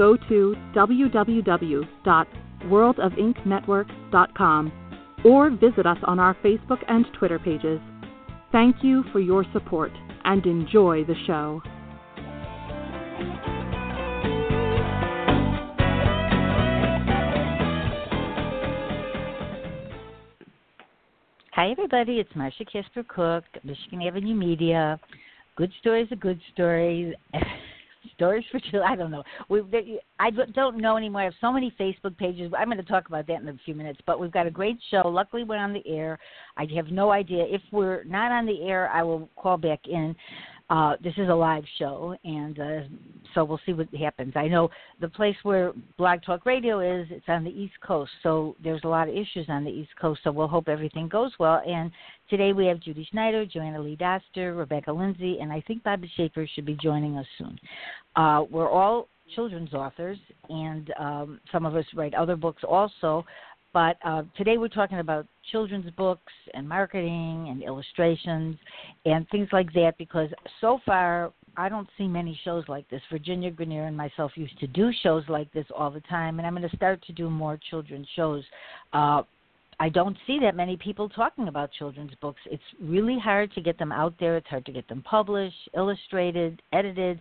go to www.worldofinknetwork.com or visit us on our Facebook and Twitter pages. Thank you for your support and enjoy the show. Hi, everybody. It's Marsha Casper Cook, Michigan Avenue Media. Good stories are good stories. stories for children. I don't know. We, I don't know anymore. I have so many Facebook pages. I'm going to talk about that in a few minutes. But we've got a great show. Luckily, we're on the air. I have no idea if we're not on the air. I will call back in. Uh, this is a live show, and uh, so we'll see what happens. I know the place where Blog Talk Radio is, it's on the East Coast, so there's a lot of issues on the East Coast, so we'll hope everything goes well. And today we have Judy Snider, Joanna Lee Doster, Rebecca Lyndsey, and I think Bobbie Shafer should be joining us soon. Uh, we're all children's authors, and um, some of us write other books also. But uh, today we're talking about children's books and marketing and illustrations and things like that because so far I don't see many shows like this. Virginia Grenier and myself used to do shows like this all the time, and I'm going to start to do more children's shows. Uh, I don't see that many people talking about children's books. It's really hard to get them out there. It's hard to get them published, illustrated, edited,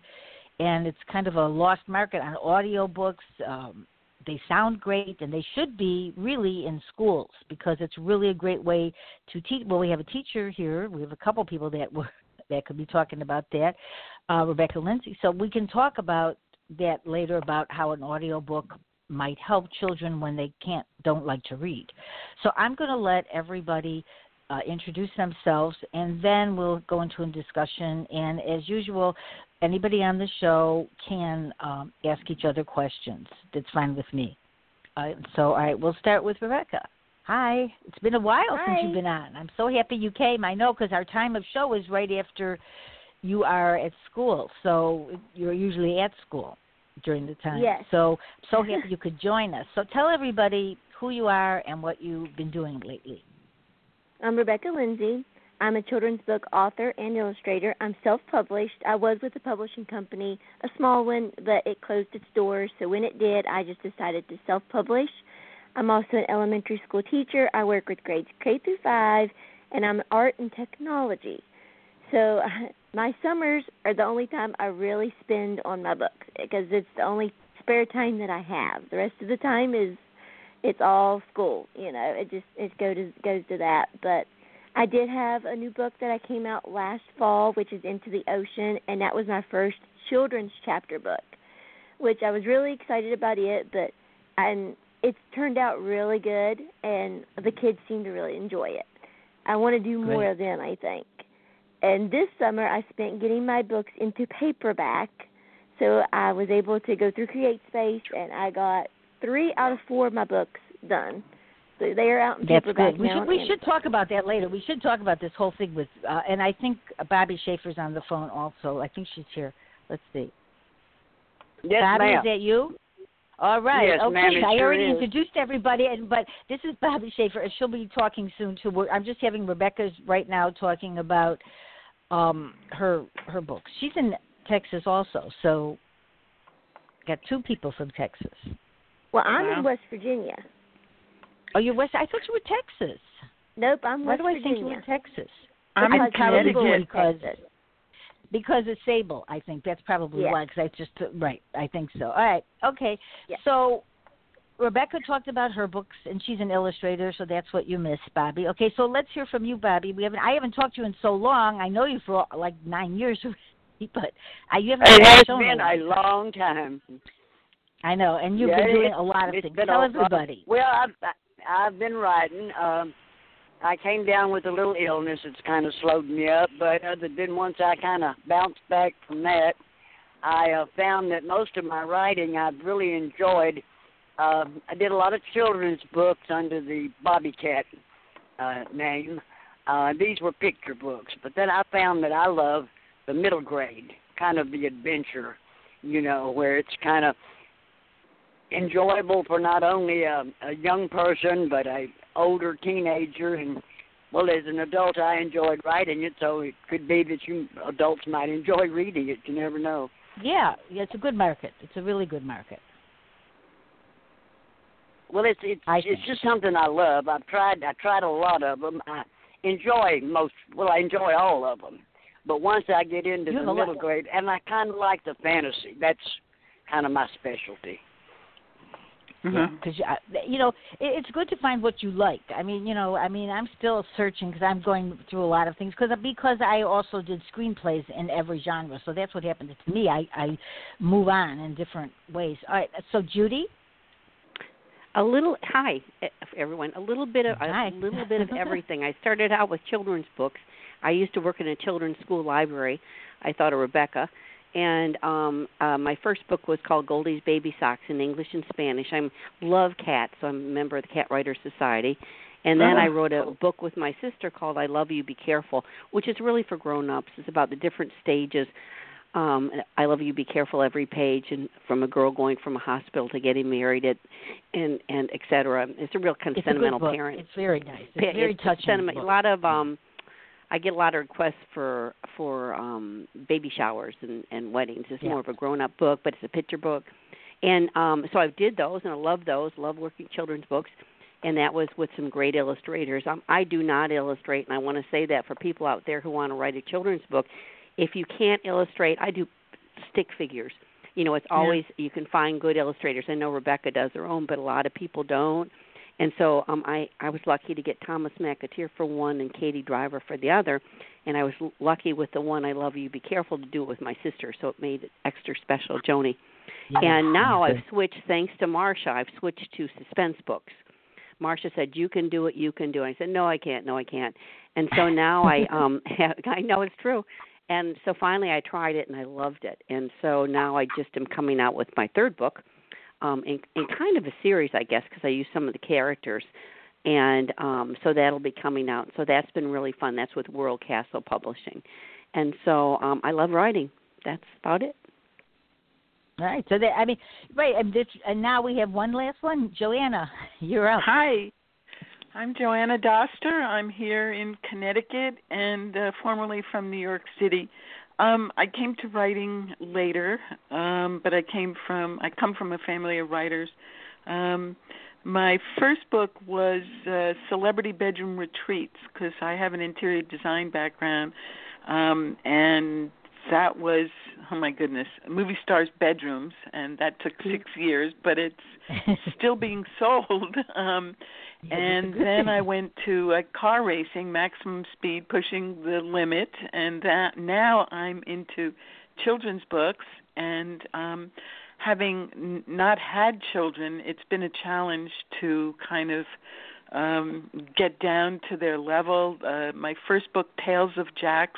and it's kind of a lost market on audio books. Um, they sound great and they should be really in schools because it's really a great way to teach well we have a teacher here we have a couple people that were that could be talking about that uh, rebecca lyndsey so we can talk about that later about how an audio book might help children when they can't don't like to read so i'm going to let everybody uh, introduce themselves, and then we'll go into a discussion. And as usual, anybody on the show can um, ask each other questions. That's fine with me. Uh, so, all right, we'll start with Rebecca. Hi. It's been a while Hi. since you've been on. I'm so happy you came. I know because our time of show is right after you are at school. So you're usually at school during the time. Yes. So so happy you could join us. So tell everybody who you are and what you've been doing lately. I'm Rebecca Lyndsey. I'm a children's book author and illustrator. I'm self published. I was with a publishing company, a small one, but it closed its doors. So when it did, I just decided to self publish. I'm also an elementary school teacher. I work with grades K through 5, and I'm art and technology. So my summers are the only time I really spend on my books because it's the only spare time that I have. The rest of the time is it's all school, you know. It just it goes to, goes to that. But I did have a new book that I came out last fall, which is Into the Ocean, and that was my first children's chapter book, which I was really excited about it, but and it's turned out really good, and the kids seem to really enjoy it. I want to do more Great. of them, I think. And this summer, I spent getting my books into paperback, so I was able to go through CreateSpace, and I got three out of four of my books done. So they are out in That's paperback good. We now. should we and- should talk about that later. We should talk about this whole thing with uh, and I think Bobbie Shafer's on the phone also. I think she's here. Let's see. Yes, Bobbie, ma'am. is that you? All right. Yes, okay. ma'am, it I sure already is. introduced everybody, and but this is Bobbie Shafer, and she'll be talking soon too. We're, I'm just having Rebecca's right now talking about um her her books. She's in Texas also, so got two people from Texas. Well, I'm in West Virginia. Oh, you're West. I thought you were Texas. Nope, I'm Why West do I think you were Texas? I'm Because in probably Connecticut. because Texas. because of Sable. I think that's probably Yeah. why. Because I just right. I think so. All right. Okay. Yeah. So Rebecca talked about her books, and she's an illustrator, so that's what you missed, Bobbie. Okay, so let's hear from you, Bobbie. We haven't I haven't talked to you in so long. I know you for like nine years, but I you haven't. It has been a long time. I know, and you've yeah, been doing a lot of things. Tell everybody. Well, I've I've been writing. Um, I came down with a little illness. It's kind of slowed me up, but other than once I kind of bounced back from that, I uh, found that most of my writing I've really enjoyed. Uh, I did a lot of children's books under the Bobby Cat uh, name. Uh, these were picture books, but then I found that I love the middle grade, kind of the adventure, you know, where it's kind of enjoyable for not only a, a young person but a older teenager. And well as an adult I enjoyed writing it so it could be that you adults might enjoy reading it. You never know. Yeah yeah it's a good market. It's a really good market. Well it's it's I it's just something I love. I've tried I tried a lot of them I enjoy most well I enjoy all of them but once I get into you the middle grade and I kind of like the fantasy. That's kind of my specialty because mm-hmm. you know it's good to find what you like. I mean, you know, I mean, I'm still searching because I'm going through a lot of things because because I also did screenplays in every genre. So that's what happened to me. I I move on in different ways. All right, so Judy. A little hi everyone. A little bit of hi. a little bit of everything. I started out with children's books. I used to work in a children's school library. I thought of Rebecca and um uh my first book was called Goldie's Baby Socks in English and Spanish. I love cats, so I'm a member of the Cat Writers Society. And then oh, I wrote a cool. book with my sister called I Love You Be Careful, which is really for grown-ups. It's about the different stages um I love you be careful every page and from a girl going from a hospital to getting married it and and et cetera. It's a real kind of it's sentimental parent. It's very nice. It's very touching. Sentiment, a lot of um I get a lot of requests for for um baby showers and and weddings. It's Yeah. more of a grown up book, but it's a picture book. And um so I did those and I love those. Love working children's books. And that was with some great illustrators. Um, I do not illustrate, and I want to say that for people out there who want to write a children's book, if you can't illustrate, I do stick figures. You know, it's always you can find good illustrators. I know Rebecca does her own, but a lot of people don't. And so um, I I was lucky to get Thomas McAteer for one and Katie Driver for the other, and I was l- lucky with the one I love you be careful to do it with my sister, so it made it extra special, Joni. Yeah. And now I've switched thanks to Marsha. I've switched to suspense books. Marsha said, "You can do it. You can do it." I said, "No, I can't. No, I can't." And so now I um have, I know it's true. And so finally I tried it and I loved it. And so now I just am coming out with my third book um in in kind of a series, I guess, because I use some of the characters. And um so that'll be coming out. So that's been really fun. That's with World Castle Publishing. And so um I love writing. That's about it. All right. So that I mean, right. And, this, and now we have one last one. Joanna, you're up. Hi, I'm Joanna Doster. I'm here in Connecticut and uh, formerly from New York City. Um, I came to writing later, um, but I came from I come from a family of writers. Um, my first book was uh, Celebrity Bedroom Retreats because I have an interior design background, um, and that was oh my goodness, movie stars' bedrooms, and that took six years, but it's still being sold. Um, Yeah, that's a and then. I went to uh, car racing, maximum speed, pushing the limit, and that now I'm into children's books. And um, having not had children, it's been a challenge to kind of um, get down to their level. Uh, my first book, Tales of Jax,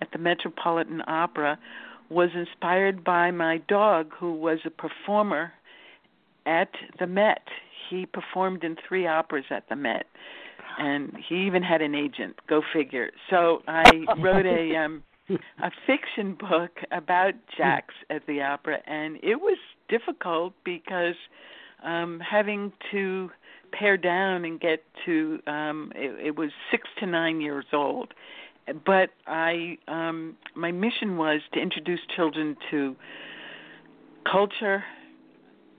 at the Metropolitan Opera, was inspired by my dog, who was a performer at the Met. He performed in three operas at the Met, and he even had an agent. Go figure. So I wrote a um, a fiction book about Jax at the opera, and it was difficult because um, having to pare down and get to um, it, it was six to nine years old. But I um, my mission was to introduce children to culture,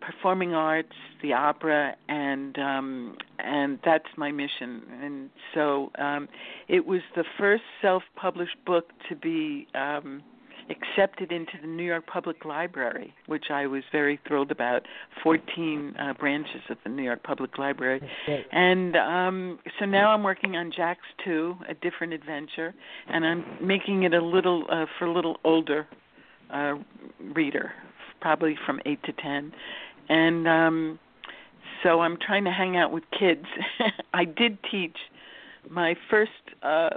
performing arts, the opera, and um, and that's my mission. And so um, it was the first self-published book to be um, accepted into the New York Public Library, which I was very thrilled about. 14 uh, branches of the New York Public Library. And um, so now I'm working on Jax 2, a different adventure, and I'm making it a little uh, for a little older uh, reader, probably from 8 to 10. And um, so I'm trying to hang out with kids. I did teach my first uh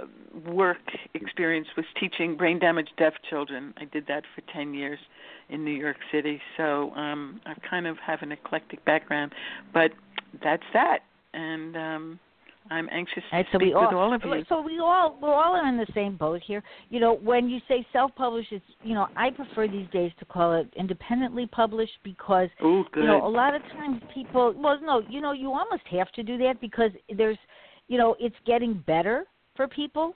work experience was teaching brain damaged deaf children. I did that for 10 years in New York City. So um I kind of have an eclectic background, but that's that. And um I'm anxious to right, so speak all, with all of you. So we all we're all in the same boat here. You know, when you say self-published, it's you know I prefer these days to call it independently published because Ooh, you know a lot of times people well no you know you almost have to do that because there's you know it's getting better for people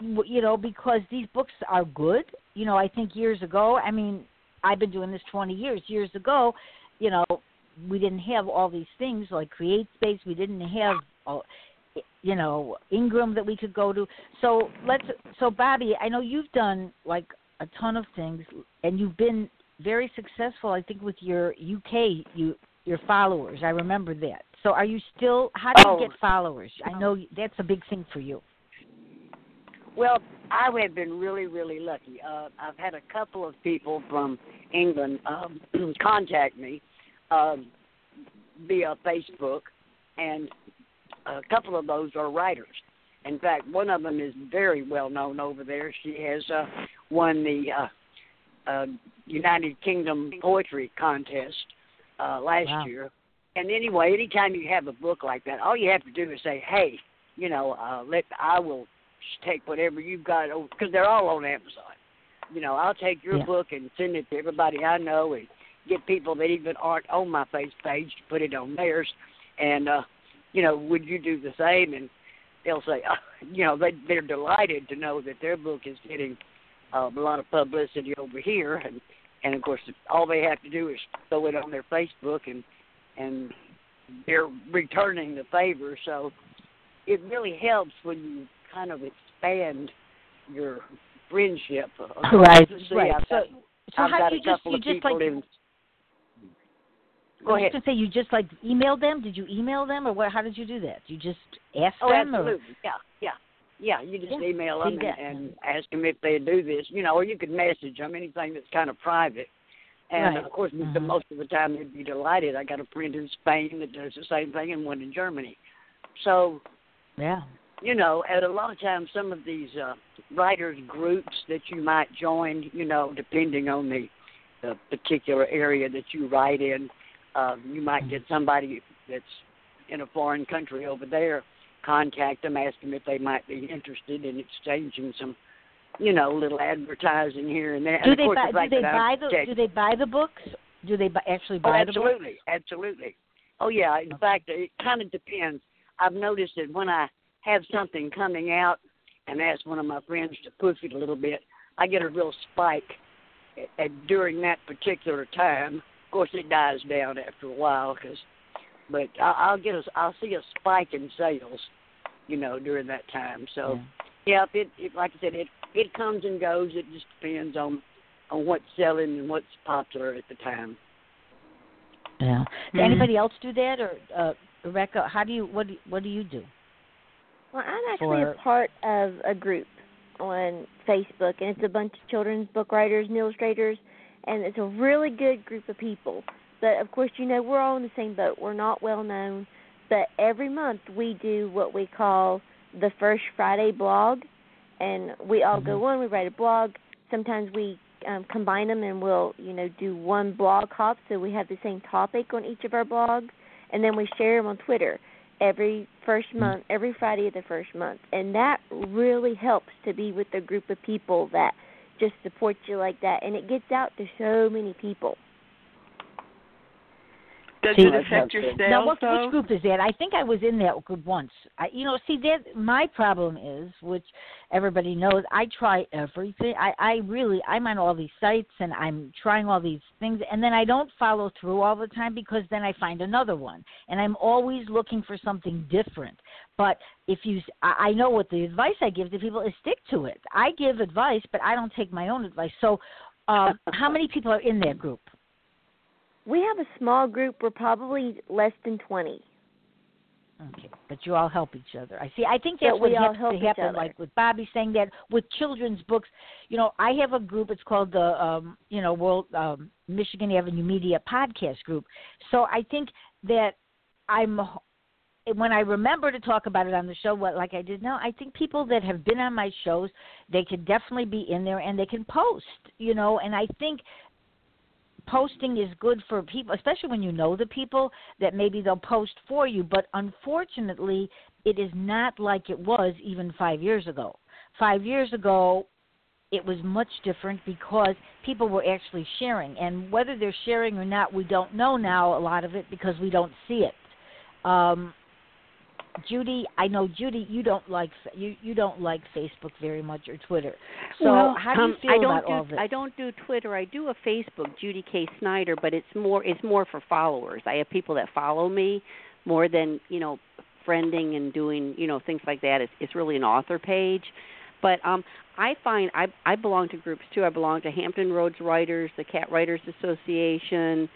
you know because these books are good you know i think years ago i mean i've been doing this 20 years years ago you know we didn't have all these things like create space we didn't have you know ingram that we could go to. So let's so bobbie i know you've done like a ton of things and you've been very successful i think with your uk you your followers. I remember that. So are you still how do you Oh. get followers? I know that's a big thing for you. Well, I have been really, really lucky. Uh, I've had a couple of people from England um, contact me um, via Facebook, and a couple of those are writers. In fact, one of them is very well known over there. She has uh, won the uh, uh, United Kingdom Poetry Contest uh, last Wow. year. And anyway, anytime you have a book like that, all you have to do is say, "Hey, you know, uh, let I will take whatever you've got because they're all on Amazon. You know, I'll take your Yeah. book and send it to everybody I know and get people that even aren't on my face page to put it on theirs. And uh, you know, would you do the same? And they'll say, uh, you know, they they're delighted to know that their book is getting um, a lot of publicity over here. And and of course, all they have to do is throw it on their Facebook and and they're returning the favor. So it really helps when you kind of expand your friendship. right See, right I've so got, so I've how got do you a just you of just people like in. Go I was ahead. gonna say you just like emailed them. Did you email them, or what? How did you do that? You just asked Oh, them, absolutely. Yeah, yeah, yeah. You just Yeah, email them and, and ask them if they do this, you know, or you could message them anything that's kind of private. And Right. of course, the Mhm. most of the time they'd be delighted. I got a friend in Spain that does the same thing, and one in Germany. So yeah, you know, and a lot of times some of these uh, writers groups that you might join, you know, depending on the, the particular area that you write in, uh, you might get somebody that's in a foreign country over there, contact them, ask them if they might be interested in exchanging some, you know, little advertising here and there. do and they buy? the Do they buy the? tech- Do they buy the books? Do they bu- actually Oh, buy the books? absolutely, absolutely. Oh yeah. In fact, it kind of depends. I've noticed that when I have something coming out and ask one of my friends to push it a little bit, I get a real spike at, at, during that particular time. Of course, it dies down after a while, cause, but I, I'll get a, I'll see a spike in sales, you know, during that time. So, yeah, if it, if, like I said, it it comes and goes. It just depends on on what's selling and what's popular at the time. Yeah. Does Mhm. anybody else do that, or uh, Rebecca? How do you? What do? What do you do? Well, I'm actually For- a part of a group on Facebook, and it's a bunch of children's book writers and illustrators, and it's a really good group of people. But of course, you know, we're all in the same boat. We're not well known, but every month we do what we call the First Friday blog, and we all go on. We write a blog. Sometimes we um, combine them, and we'll, you know, do one blog hop, so we have the same topic on each of our blogs, and then we share them on Twitter every first month, every Friday of the first month. And that really helps to be with a group of people that just support you like that and it gets out to so many people. Does See, it affect your sales now, what, though? which group is that? I think I was in that group once. I, you know, see that my problem is, which everybody knows, I try everything. I, I really, I'm on all these sites and I'm trying all these things, and then I don't follow through all the time because then I find another one, and I'm always looking for something different. But if you, I know what the advice I give to people is stick to it. I give advice, but I don't take my own advice. So, um, how many people are in that group? We have a small group. We're probably less than twenty. Okay, but you all help each other. I see. I think that's what has help to happen. Like with Bobbie saying that with children's books. You know, I have a group. It's called the um, you know World um, Michigan Avenue Media Podcast Group. So I think that I'm when I remember to talk about it on the show, what like I did now, I think people that have been on my shows, they could definitely be in there and they can post, you know, and I think posting is good for people, especially when you know the people that maybe they'll post for you. But unfortunately, it is not like it was even five years ago. Five years ago, it was much different because people were actually sharing, and whether they're sharing or not, we don't know now. A lot of it because we don't see it. Um, Judy, I know Judy, you don't like you you don't like Facebook very much or Twitter. So well, how do you um, feel I don't about do, all this? I don't do Twitter. I do a Facebook, Judy K Snider, but it's more it's more for followers. I have people that follow me more than you know friending and doing you know things like that. It's it's really an author page. But um I find I I belong to groups too. I belong to Hampton Roads Writers, the Cat Writers Association.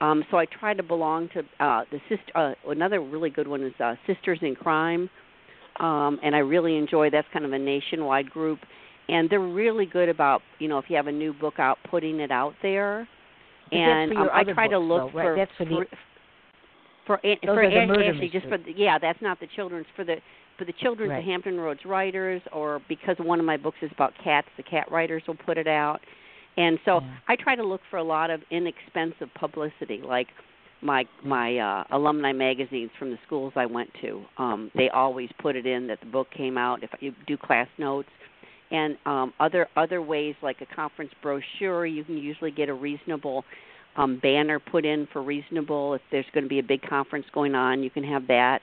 Um, so I try to belong to uh, the sister. Uh, another really good one is uh, Sisters in Crime, um, and I really enjoy. That's kind of a nationwide group, and they're really good about you know if you have a new book out, putting it out there. But and um, I try to look though, right? for That's for the- for, for, for are the and murder actually just for the, yeah that's not the children's for the for the children's Right. the Hampton Roads Writers or because one of my books is about cats the cat writers will put it out and so Yeah. I try to look for a lot of inexpensive publicity like my my uh alumni magazines from the schools I went to. Um they always put it in that the book came out if you do class notes. And um other other ways like a conference brochure you can usually get a reasonable um banner put in for reasonable. If there's going to be a big conference going on you can have that.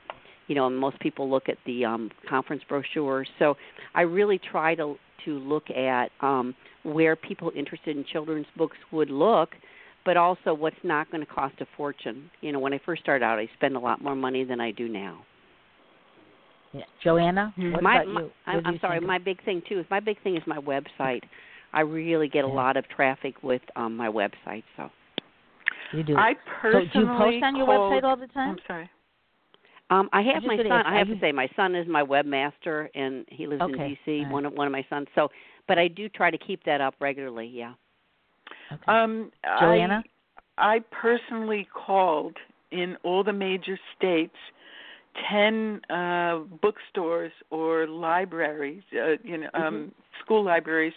You know and most people look at the um conference brochures so i really try to to look at um where people interested in children's books would look but also what's not going to cost a fortune you know when i first started out i spent a lot more money than i do now Yeah. Joanna, what my, about my you? I'm, What I'm you sorry. think of- My big thing too is my big thing is my website. I really get a Yeah. lot of traffic with um my website. So you do. I so personally do you post on your called, website all the time? I'm sorry. Um I have my son. ask, I have you- to say my son is my webmaster and he lives Okay, in DC. all right. One of one of my sons. So, but I do try to keep that up regularly. Yeah. Okay. Um, Joanna? I, I personally called in all the major states, ten uh, bookstores or libraries, uh, you know, um, school libraries,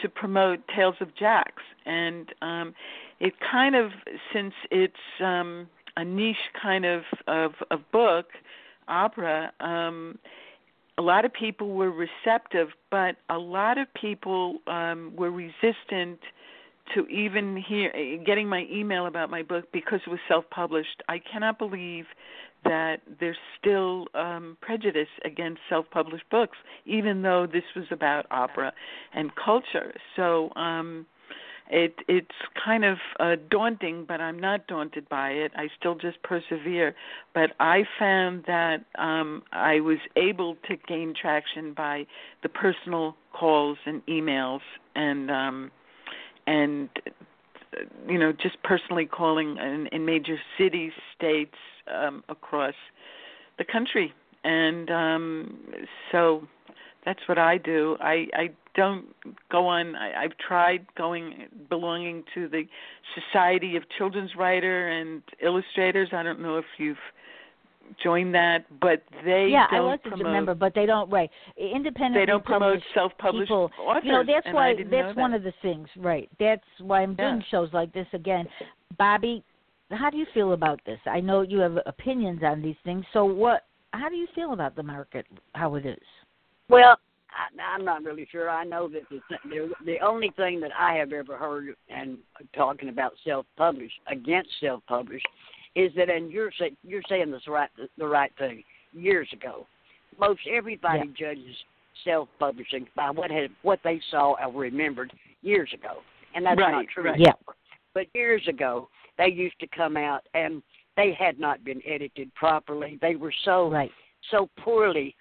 to promote Tales of Jax, and um, it kind of since it's um, a niche kind of of, of book, opera. Um, a lot of people were receptive, but a lot of people um, were resistant to even hear getting my email about my book because it was self-published. I cannot believe that there's still um, prejudice against self-published books, even though this was about opera and culture. So um, it it's kind of uh, daunting, but I'm not daunted by it. I still just persevere. But I found that um, I was able to gain traction by the personal calls and emails and. Um, and you know just personally calling in, in major cities states um across the country and um so that's what i do i i don't go on i i've tried going belonging to the society of children's writer and illustrators i don't know if you've joined that but they yeah, I was promote a member, but they don't. Right, Independent they don't promote self-published people. authors You know, that's why that's one that. of the things. Right, that's why I'm doing Yeah. shows like this again. Bobbie, how do you feel about this? I know you have opinions on these things. So what? How do you feel about the market? How it is? Well, I, I'm not really sure. I know that the, the the only thing that I have ever heard and talking about self-published against self-published is that, and you're say, you're saying this right the right thing. Years ago, most everybody judges self-publishing by what had what they saw or remembered years ago, and that's not true. right. Yeah. But years ago, they used to come out and they had not been edited properly. They were so Right. so poorly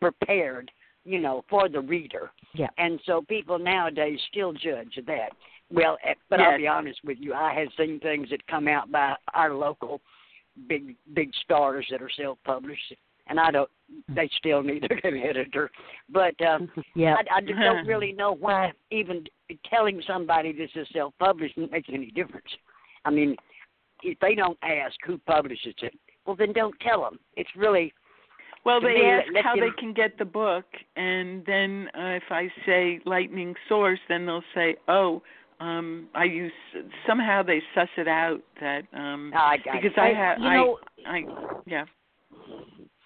prepared, you know, for the reader. Yeah. And so people nowadays still judge that. Well, eh, but Yes. I'll be honest with you, I have seen things that come out by our local big big stars that are self-published, and I don't. They still need a good editor, but um, Yeah. I, I just don't really know why even telling somebody this is self-published makes any difference. I mean, if they don't ask who publishes it, well then don't tell them. It's really Well, they ask how they can get the book, and then uh, if I say Lightning Source, then they'll say, "Oh, um, I use." Somehow they suss it out that um, I got because it. I I- have you I know- I yeah.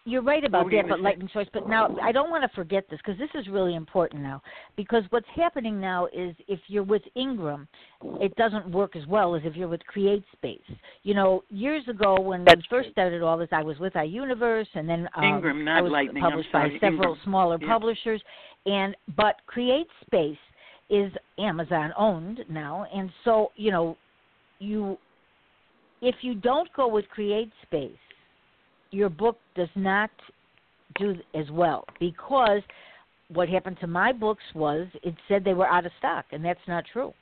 You're right about that, but say? lightning source. But now I don't want to forget this because this is really important now. Because what's happening now is if you're with Ingram, it doesn't work as well as if you're with CreateSpace. You know, years ago when That's we first true. started all this, I was with iUniverse, and then um, Ingram, not I was Lightning, published sorry, by several Ingram. smaller Yeah. publishers. And but CreateSpace is Amazon owned now, and so you know, you if you don't go with CreateSpace your book does not do as well because what happened to my books was it said they were out of stock and that's not true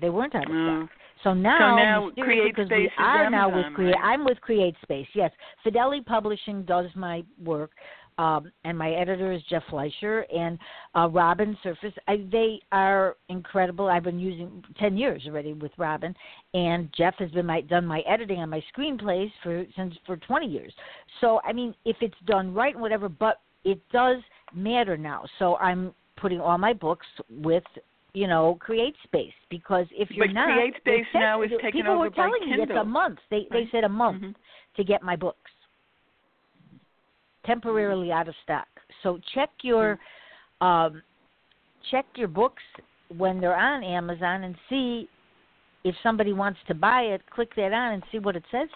they weren't out of Mm. stock so now, now mysteriously, because we are now with create right? i'm with createspace yes fidelity publishing does my work um, and my editor is Jeff Fleischer and uh, Robin Surface. I, they are incredible. I've been using ten years already with Robin, and Jeff has been my done my editing on my screenplays for since for twenty years. So I mean, if it's done right and whatever, but it does matter now. So I'm putting all my books with you know CreateSpace because if you're But not, CreateSpace they said- now is taken people over were by telling me it's a month. They they said a month Mhm. to get my books temporarily out of stock. So check your um, check your books when they're on Amazon and see if somebody wants to buy it. Click that on and see what it says.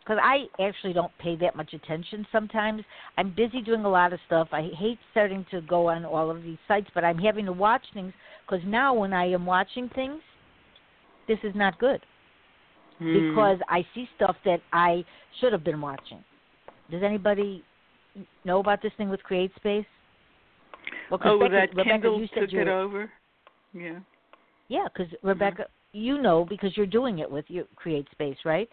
Because I actually don't pay that much attention sometimes. I'm busy doing a lot of stuff. I hate starting to go on all of these sites, but I'm having to watch things because now when I am watching things, this is not good Mm. because I see stuff that I should have been watching. Does anybody know about this thing with CreateSpace? Well, 'cause oh, Becca, that Rebecca, Kindle you said took you it over. Yeah. yeah, because mm-hmm. Rebecca, you know because you're doing it with your CreateSpace, right?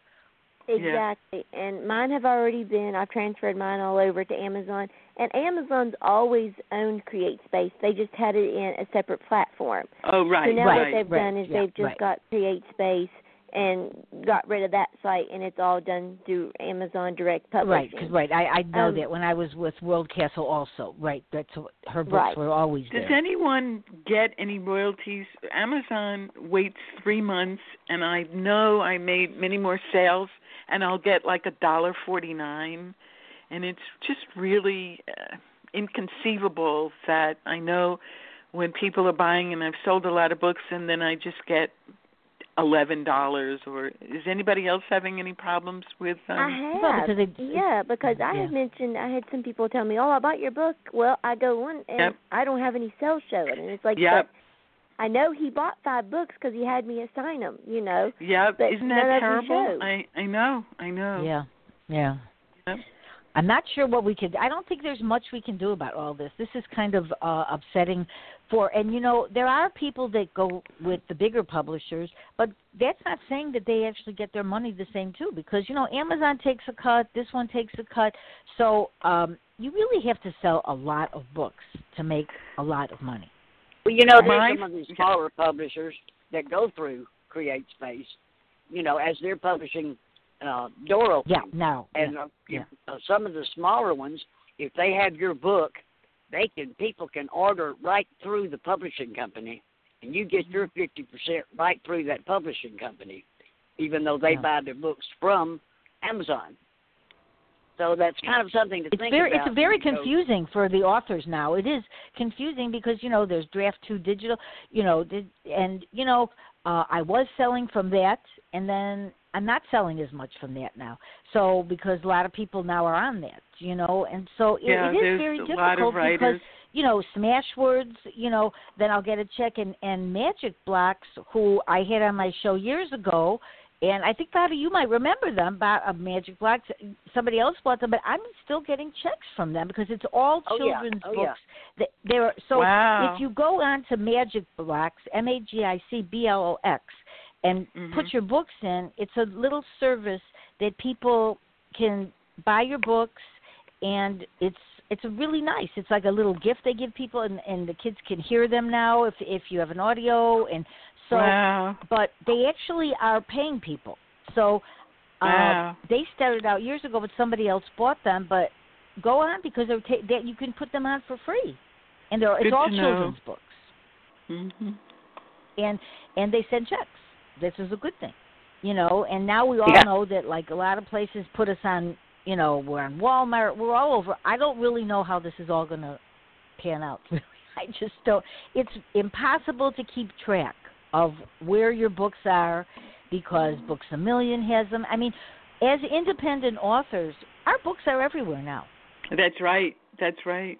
Exactly. And mine have already been I've transferred mine all over to Amazon and Amazon's always owned CreateSpace. They just had it in a separate platform. Oh, right, so now right, what they've right, done is yeah, they've just right. got CreateSpace and got rid of that site and it's all done through Amazon Direct Publishing. Right, because right, I I know Um, that when I was with World Castle also. Right, that's what, her books Right. were always Does there. anyone get any royalties? Amazon waits three months, and I know I made many more sales, and I'll get like a dollar forty nine, and it's just really uh, inconceivable that I know when people are buying, and I've sold a lot of books, and then I just get eleven dollars. Or is anybody else having any problems with? Um, I have. Because it- yeah, because I yeah. had mentioned I had some people tell me, "Oh, I bought your book." Well, I go on and Yep. I don't have any sales showing, and it's like, Yep. I know he bought five books because he had me assign them. You know, Yeah, isn't that terrible? I I know, I know. Yeah, yeah. Yep. I'm not sure what we could. I don't think there's much we can do about all this. This is kind of uh, upsetting for, and you know, there are people that go with the bigger publishers, but that's not saying that they actually get their money the same too, because you know, Amazon takes a cut, this one takes a cut, so um, you really have to sell a lot of books to make a lot of money. Well, you know, there's some of these smaller publishers that go through CreateSpace, you know, as they're publishing uh, door Yeah, openings. now, And yeah. uh, yeah. uh, some of the smaller ones, if they have your book, they can people can order right through the publishing company, and you get your fifty percent right through that publishing company, even though they Yeah. buy their books from Amazon. So that's kind of something to it's think very about. it's very when you go- confusing for the authors now it is confusing because you know there's draft two digital you know and you know uh i was selling from that and then i'm not selling as much from that now so because a lot of people now are on that you know and so it, Yeah, it is very difficult because you know smashwords you know then i'll get a check and and magic blox who i had on my show years ago and I think Bobbie, you might remember them. Uh, Magic Blox. Somebody else bought them, but I'm still getting checks from them because it's all children's Oh, yeah. children's Oh, books. They, they're so Wow. if you go on to Magic Blox, M A G I C B L O X, and Mhm. put your books in, it's a little service that people can buy your books, and it's it's really nice. It's like a little gift they give people, and and the kids can hear them now if if you have an audio, and so wow. but they actually are paying people. So uh, Wow. they started out years ago, but somebody else bought them. But go on because they're ta- that you can put them on for free, and they're it's all children's books, Mhm. and and they send checks. This is a good thing, you know. And now we all Yeah. know that like a lot of places put us on, you know, we're on Walmart, we're all over. I don't really know how this is all going to pan out. I just don't. It's impossible to keep track of where your books are because Books a Million has them. I mean, as independent authors, our books are everywhere now. That's right. That's right.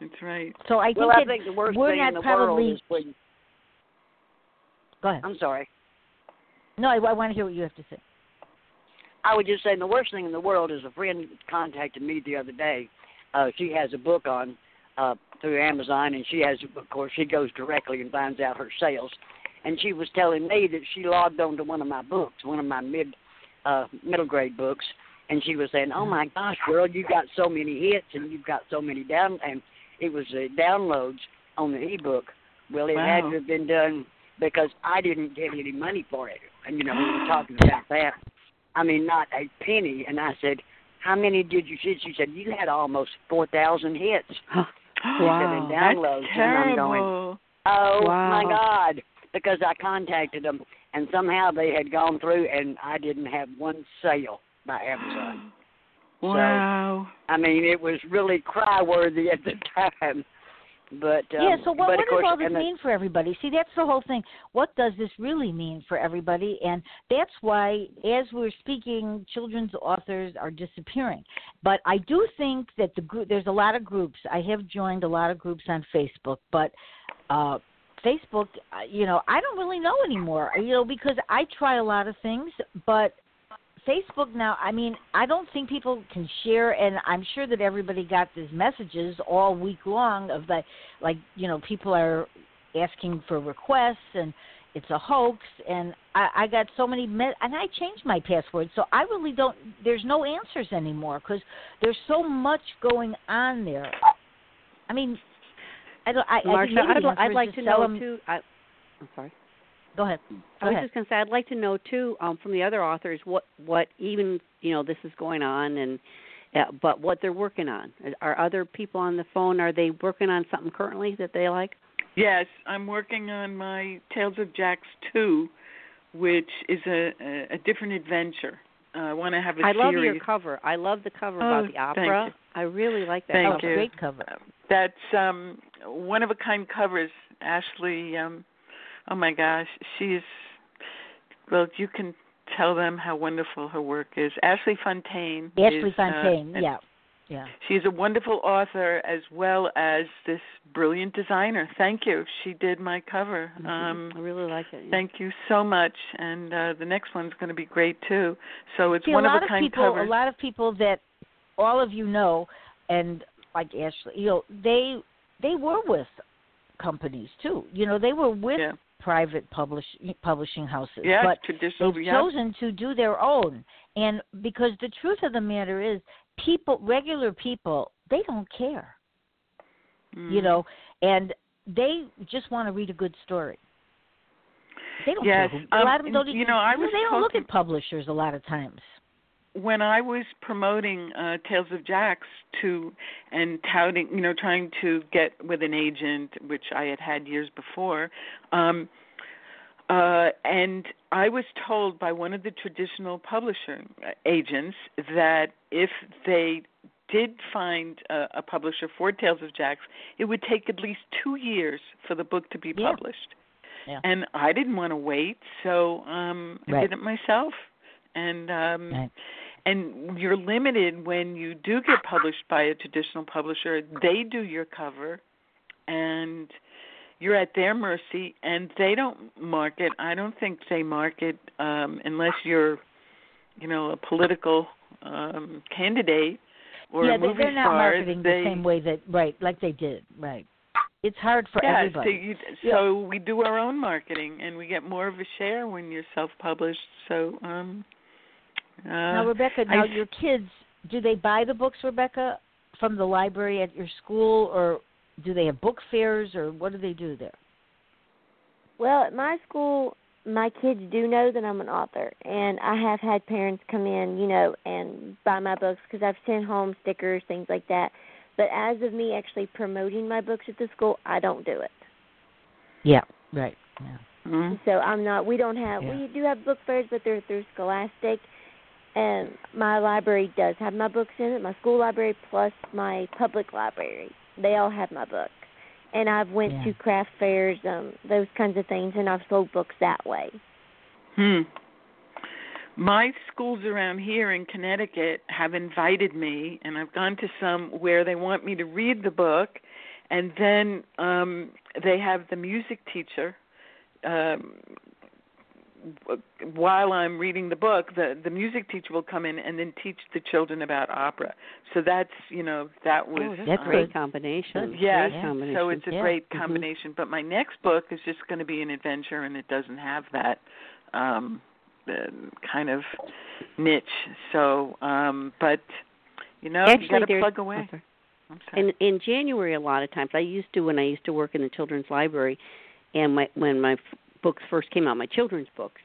That's right. So I think well, I that think the worst we're thing not in the probably. world is when. Go ahead. I'm sorry. No, I, I want to hear what you have to say. I would just say the worst thing in the world is a friend contacted me the other day. Uh, she has a book on uh, through Amazon, and she has, of course, she goes directly and finds out her sales. And she was telling me that she logged on to one of my books, one of my mid uh, middle grade books, and she was saying, "Oh my gosh, girl, you got so many hits, and you've got so many down." And it was uh, downloads on the ebook. Well, it had to have been done because I didn't get any money for it. And you know, we were talking about that. I mean, not a penny. And I said, "How many did you see?" She said, "You had almost four thousand hits." Wow. Said, "In downloads." That's and I'm terrible. going, "Oh my God!" Because I contacted them, and somehow they had gone through, and I didn't have one sale by Amazon. wow. I mean, it was really cry worthy at the time. But um, yeah. So what, what course, does all this mean for everybody? See, that's the whole thing. What does this really mean for everybody? And that's why, as we're speaking, children's authors are disappearing. But I do think that the group, there's a lot of groups. I have joined a lot of groups on Facebook, but uh Facebook, uh, you know, I don't really know anymore. You know, because I try a lot of things, but Facebook now, I mean, I don't think people can share, and I'm sure that everybody got these messages all week long of the, like, you know, people are asking for requests and it's a hoax, and I, I got so many, me- and I changed my password, so I really don't. There's no answers anymore because there's so much going on there. I mean, I don't. I, I Marsha, li- I'd like to to know them. too. I, I'm sorry. Go ahead. I was ahead. just going to say I'd like to know too um, from the other authors what what even you know this is going on and uh, but what they're working on. Are other people on the phone? Are they working on something currently that they like? Yes, I'm working on my Tales of Jax 2, which is a, a, a different adventure. Uh, I want to have a I love your cover. I love the cover Oh, about the thank opera. you. I really like that Thank oh, cover. you. great cover. That's um one of a kind covers. Ashley, um, oh my gosh, she's well. You can tell them how wonderful her work is. Ashley Fontaine. Ashley is, uh, Fontaine. an- yeah. Yeah. She's a wonderful author as well as this brilliant designer. Thank you. She did my cover. Mhm. Um I really like it. yeah. Thank you so much, and uh, the next one's going to be great too. So it's See, one a of lot a of kind people, cover. a lot of people that all of you know, and like Ashley, you know, they they were with companies too. You know, they were with yeah, private publish publishing houses, yeah, but traditional. they've yeah. chosen to do their own. And because the truth of the matter is, people, regular people, they don't care. Mm. You know, and they just want to read a good story. They don't Yes, care. A um, lot of them don't. you know, I was they don't look at publishers a lot of times. When I was promoting uh Tales of Jax to and touting, you know, trying to get with an agent, which I had had years before, um uh and I was told by one of the traditional publisher uh, agents that if they did find a, a publisher for Tales of Jax, it would take at least 2 years for the book to be Yeah. published. Yeah. And I didn't want to wait, so um I Right. did it myself. And um Right. and you're limited when you do get published by a traditional publisher they do your cover and you're at their mercy and they don't market i don't think they market um unless you're you know a political um candidate or yeah, a movie they, they're not star marketing they, the same way that right, like they did, right. It's hard for yeah, everybody. So, you, so we do our own marketing and we get more of a share when you're self-published. So um uh, now, Rebecca, now I, your kids, do they buy the books, Rebecca, from the library at your school, or do they have book fairs, or what do they do there? Well, at my school, my kids do know that I'm an author, and I have had parents come in, you know, and buy my books because I've sent home stickers, things like that. But as of me actually promoting my books at the school, I don't do it. Yeah, right. Yeah. mm-hmm. So I'm not. We don't have. Yeah. We do have book fairs, but they're through Scholastic, and my library does have my books in it. My school library plus my public library. They all have my books, and I've went Yeah. to craft fairs, um, those kinds of things, and I've sold books that way. Hmm. My schools around here in Connecticut have invited me, and I've gone to some where they want me to read the book, and then um they have the music teacher. Um, while I'm reading the book, the the music teacher will come in and then teach the children about opera. So that's you know that was oh, that's, That's a great combination. Good. Yes, Great combination. so it's a Yeah. great Mhm. combination. But my next book is just going to be an adventure, and it doesn't have that um uh, kind of niche. So, um but you know, Actually, you got to there's- plug away. oh, sorry. I'm sorry. in in January a lot of times I used to when I used to work in the children's library and my when my f- books first came out my children's books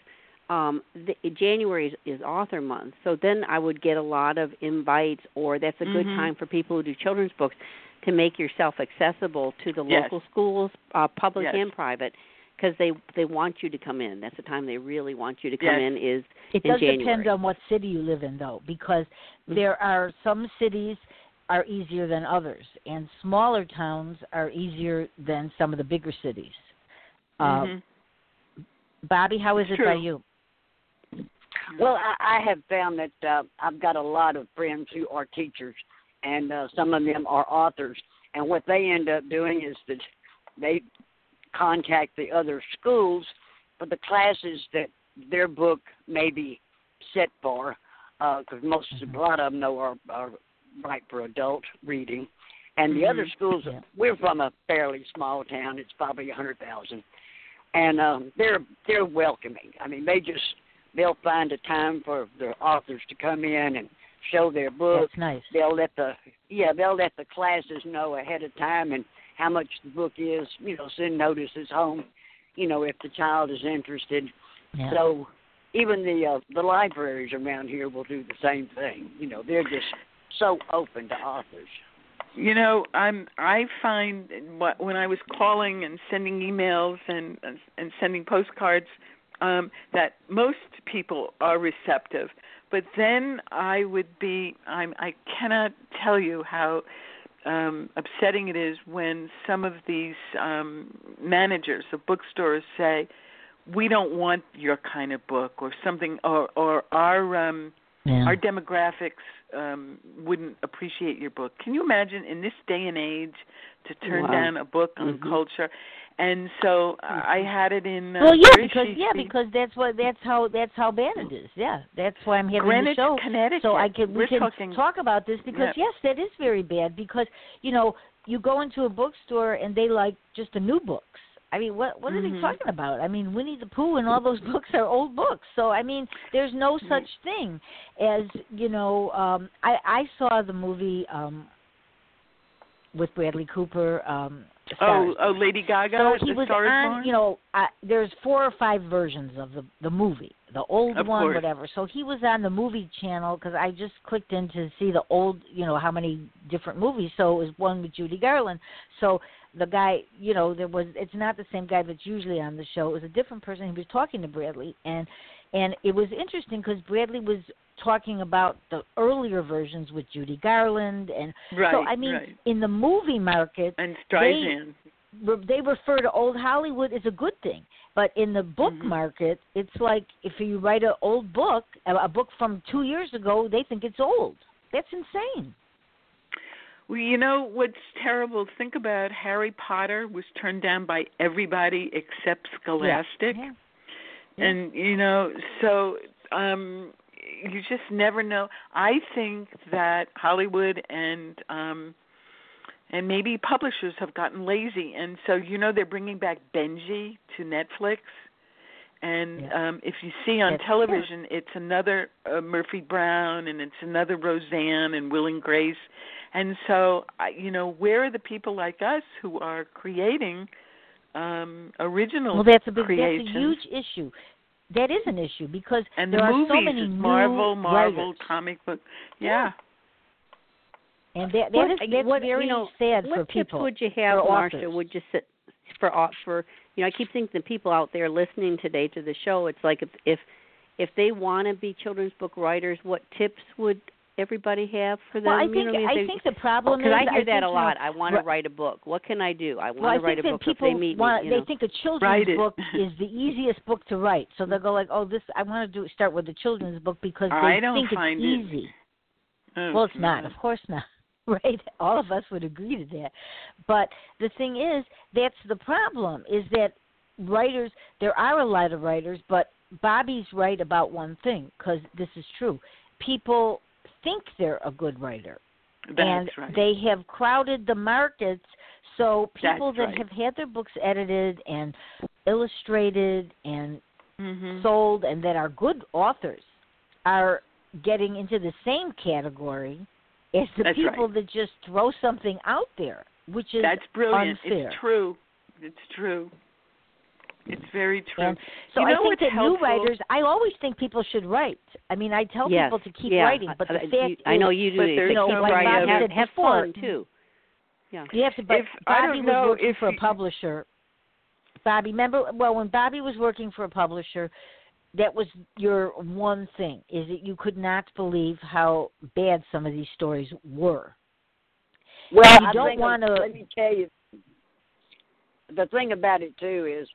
um the, January is, is author month so then I would get a lot of invites or that's a good Mhm. time for people who do children's books to make yourself accessible to the Yes. local schools uh public Yes. and private because they they want you to come in that's the time they really want you to come Yes. in is It in does January. depend on what city you live in, though, because Mhm. there are some cities are easier than others, and smaller towns are easier than some of the bigger cities. Uh, Mhm. Bobbie, how is It's it by you? Well, I, I have found that uh, I've got a lot of friends who are teachers, and uh, some of them are authors. And what they end up doing is that they contact the other schools for the classes that their book may be set for, because most Mhm. a lot of them know are, are right for adult reading. And the other Mhm. schools, Yeah. we're from a fairly small town. It's probably a hundred thousand, and um, they're they're welcoming. I mean, they just they'll find a time for the authors to come in and show their book. That's nice. They'll let the yeah they'll let the classes know ahead of time and how much the book is. You know, send notices home. You know, if the child is interested. Yeah. So even the uh, the libraries around here will do the same thing. You know, they're just so open to authors. You know, I'm I find what when I was calling and sending emails and and sending postcards um that most people are receptive. But then I would be I'm I cannot tell you how um upsetting it is when some of these um managers of bookstores say we don't want your kind of book or something or or our um yeah. our demographics um wouldn't appreciate your book. Can you imagine in this day and age to turn Wow. down a book on Mhm. culture? And so uh, I had it in uh, well, yeah, because yeah, East- because that's what that's how that's how bad it is. Yeah, that's why I'm having Greenwich, the show. Connecticut. So I can we We're can talking talk about this because Yeah. yes, that is very bad because you know you go into a bookstore and they like just the new books. I mean, what what are Mhm. they talking about? I mean, Winnie the Pooh and all those books are old books. So I mean, there's no Mm-hmm. such thing as you know. um I I saw the movie um with Bradley Cooper. um Oh, oh, Lady Gaga. So he was on, Born? you know, uh, there's four or five versions of the the movie, the old Of one, course. whatever. So he was on the movie channel because I just clicked in to see the old, you know, how many different movies. So it was one with Judy Garland. So the guy, you know, there was. It's not the same guy that's usually on the show. It was a different person. He was talking to Bradley, and and it was interesting because Bradley was talking about the earlier versions with Judy Garland, and right, so I mean, right. in the movie market, and Streisand. re- they refer to old Hollywood as a good thing, but in the book Mhm. market, it's like if you write an old book, a a book from two years ago, they think it's old. That's insane. Well, you know what's terrible? Think about Harry Potter was turned down by everybody except Scholastic. Yeah. And you know, so um you just never know. I think that Hollywood and um and maybe publishers have gotten lazy and so you know they're bringing back Benji to Netflix and Yeah. um if you see on That's- television it's another uh, Murphy Brown and it's another Roseanne and Will and Grace and so I you know where are the people like us who are creating um original Well, that's a big, creations that's a huge issue. That is an issue because and there the are movies so many is new Marvel Marvel writers. comic book yeah. and that, that What- is that's what- very you know, sad what for tips people. would you have, for Marsha? Would you sit for au- for you know? I keep thinking the people out there listening today to the show. It's like if if if they want to be children's book writers, what tips would everybody have for them? well, I You think know what mean? I They- think the problem because is I hear that think, a you lot. know, I want to write a book. What can I do? I want Well, to write a book. people if they meet want me, you they know. think a children's book is the easiest book to write. So they'll go like, "Oh, this I want to do start with a children's book because they I don't think find it- it's easy." Oh, Well, it's not. Of course not. Right? All of us would agree to that. But the thing is, that's the problem is that writers, there are a lot of writers, but Bobbie's right about one thing because this is true. People think they're a good writer That's and right. they have crowded the markets so people That's that right. have had their books edited and illustrated and Mhm. sold and that are good authors are getting into the same category as the That's people right. that just throw something out there, which is That's brilliant. unfair. It's true. It's true. It's very true. And so You I think that helpful? new writers, I always think people should write. I mean, I tell yes. people to keep yeah. writing, but the I, fact I, is, I know you do. But you there's say no writing. Bobbie have, have fun too. Yeah. You have to, but If- I Bobbie don't was know working if for a publisher. Bobbie, remember? Well, when Bobbie was working for a publisher, that was your one thing: is that you could not believe how bad some of these stories were. Well, You I don't wanna- let me tell you the thing about it too is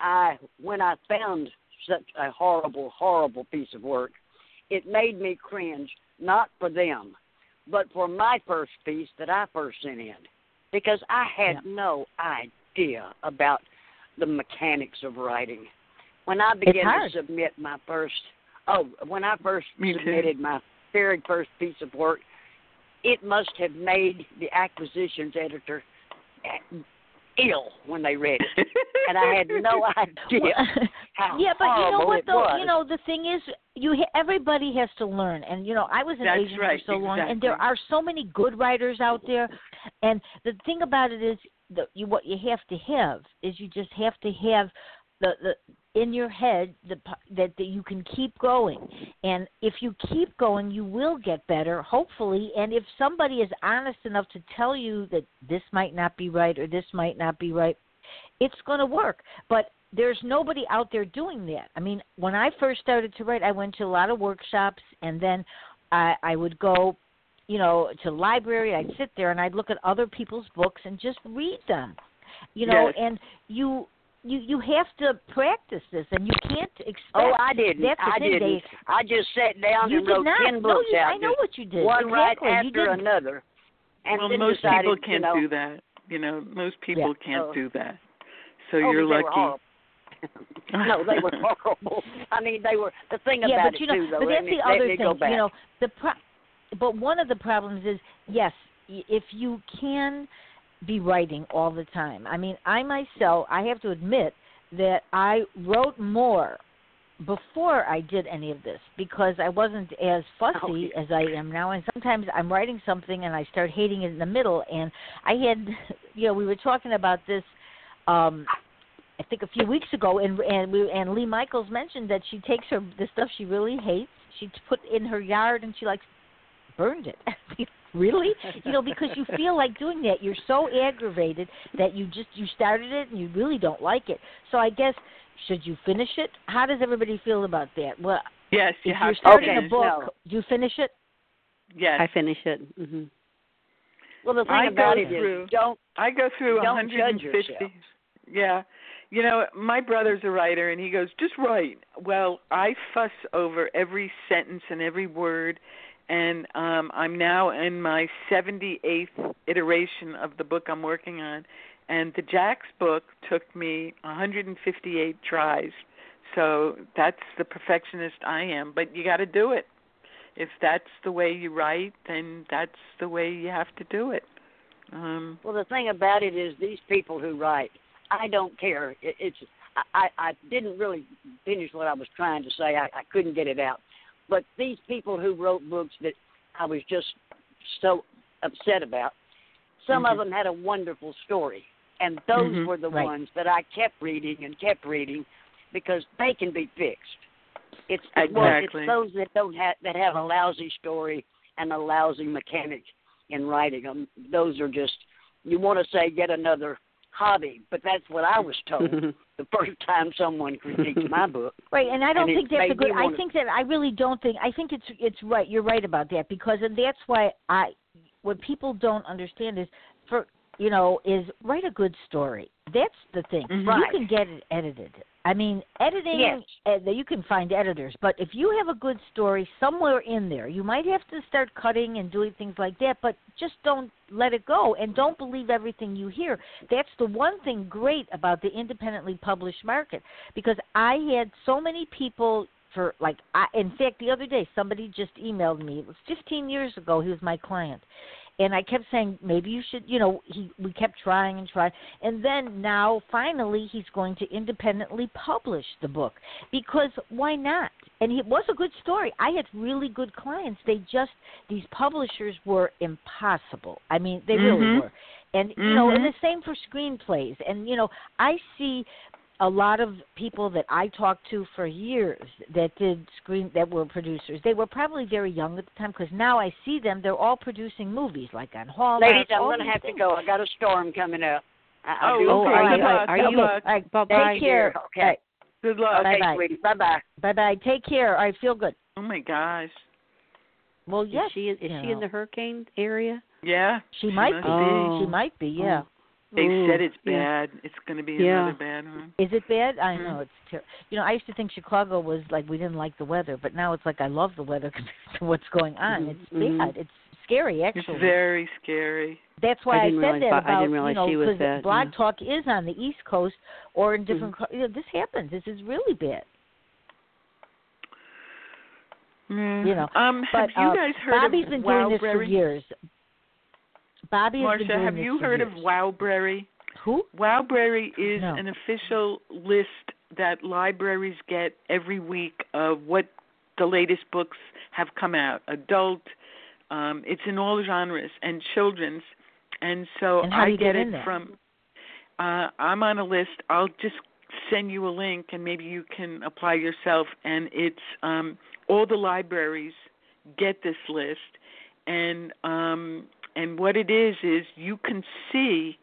I when I found such a horrible, horrible piece of work, it made me cringe, not for them, but for my first piece that I first sent in. Because I had Yeah. no idea about the mechanics of writing. When I began to submit my first oh, when I first Me too. submitted my very first piece of work, it must have made the acquisitions editor ill when they read it, and I had no idea Well, how yeah, but you know what though? was. You know the thing is, you everybody has to learn, and you know I was an That's agent right, for so long, and there are so many good writers out there, and the thing about it is that you what you have to have is you just have to have the the in your head the p- that that you can keep going. And if you keep going you will get better hopefully. And if somebody is honest enough to tell you that this might not be right or this might not be right it's going to work. But there's nobody out there doing that. I mean when i first started to write i went to a lot of workshops and then i i would go you know to the library. I'd sit there and i'd look at other people's books and just read them you know Yes. and you you you have to practice this and you can't expect oh, I didn't. that's I didn't. They, I just sat down you and wrote not. ten no, books you, out, I know what you did. one right exactly. you after did. another. And well, most decided, people can't know, do that. You know, most people can't Oh. do that. So oh, you're but they Were lucky. no, they were horrible. I mean, they were. The thing yeah, about but you it know, too, though, but let that's the other thing. go back. You know, the pro- but one of the problems is yes, if you can be writing all the time. I mean, I myself, I have to admit that I wrote more before I did any of this because I wasn't as fussy Oh, as I am now. And sometimes I'm writing something and I start hating it in the middle. And I had you know we were talking about this um I think a few weeks ago and and we and Lee Michaels mentioned that she takes her the stuff she really hates she put in her yard and she like burned it really you know because you feel like doing that you're so aggravated that you just you started it and you really don't like it so I guess should you finish it? How does everybody feel about that? Well, Yes, you if have you're to starting finish. a book, No. do you finish it? Yes. I finish it. hmm well, the thing I about go it is, through- don't. I go through Don't 150. Yeah. You know, my brother's a writer and he goes, "Just write." Well, I fuss over every sentence and every word and um I'm now in my 78th iteration of the book I'm working on and the Jax book took me 158 tries. So that's the perfectionist I am, but you got to do it. If that's the way you write, then that's the way you have to do it. Um Well, the thing about it is, these people who write, I don't care. It, it's I, I didn't really finish what I was trying to say. I, I couldn't get it out. But these people who wrote books that I was just so upset about, some Mhm. of them had a wonderful story, and those Mhm. were the Right. ones that I kept reading and kept reading because they can be fixed. It's well, Exactly. it's those that don't have that have a lousy story and a lousy mechanic in writing them. Those are just you want to say yet another hobby, but that's what I was told the first time someone critiqued my book. Right, and I don't And think that's a good. I think that I really don't think. I think it's it's right. You're right about that because and that's why I what people don't understand is for you know is write a good story. That's the thing. Mhm. You can get it edited. I mean, editing. Yes. Uh, you can find editors, but if you have a good story somewhere in there, you might have to start cutting and doing things like that. But just don't let it go and don't believe everything you hear. That's the one thing great about the independently published market because I had so many people for like I in fact the other day somebody just emailed me. It was 15 years ago. He was my client. And I kept saying maybe you should, you know, he we kept trying and trying. And then now finally he's going to independently publish the book because why not? And it was a good story. I had really good clients. They just these publishers were impossible. I mean, they really Mhm. were. And you know, and Mhm. the same for screenplays. And you know, I see a lot of people that I talked to for years that did screen that were producers. They were probably very young at the time because now I see them. They're all producing movies like on Hallmark. Ladies, I'm going to these have to go. I got a storm coming up. I, I Oh, do okay. all right, Good all luck. Are Good you- luck. All right, Bye-bye. take care. Okay. All right, Good luck. Okay, Bye-bye. Bye bye. bye bye. Take care. All right, feel good. Oh my gosh. Well, Is yes, she is you she in the hurricane area? Yeah. She might must be. Oh. She might be. Yeah. Oh. They Ooh, said it's yeah. bad. It's going to be Yeah. another bad one. Is it bad? I Mhm. know it's terrible. You know, I used to think Chicago was like we didn't like the weather, but now it's like I love the weather compared to what's going on. It's mhm. bad. It's scary, actually. It's very scary. That's why I I, said realize that Bo- I about didn't realize you know she was because that, Blog yeah. Talk is on the East Coast or in Mm-hmm. different. co You know, this happens. This is really bad. Mm. You know, Um, But have you uh, guys heard Bobbie's of been doing this for Wowbrary? years. Bobbie Marsha, have you heard years. of Wowbrary? Who? Wowbrary is No. an official list that libraries get every week of what the latest books have come out. Adult, um, it's in all genres and children's, and so And how do I you get get in it there? from. Uh, I'm on a list. I'll just send you a link, and maybe you can apply yourself. And it's um, all the libraries get this list, and um, and what it is is you can see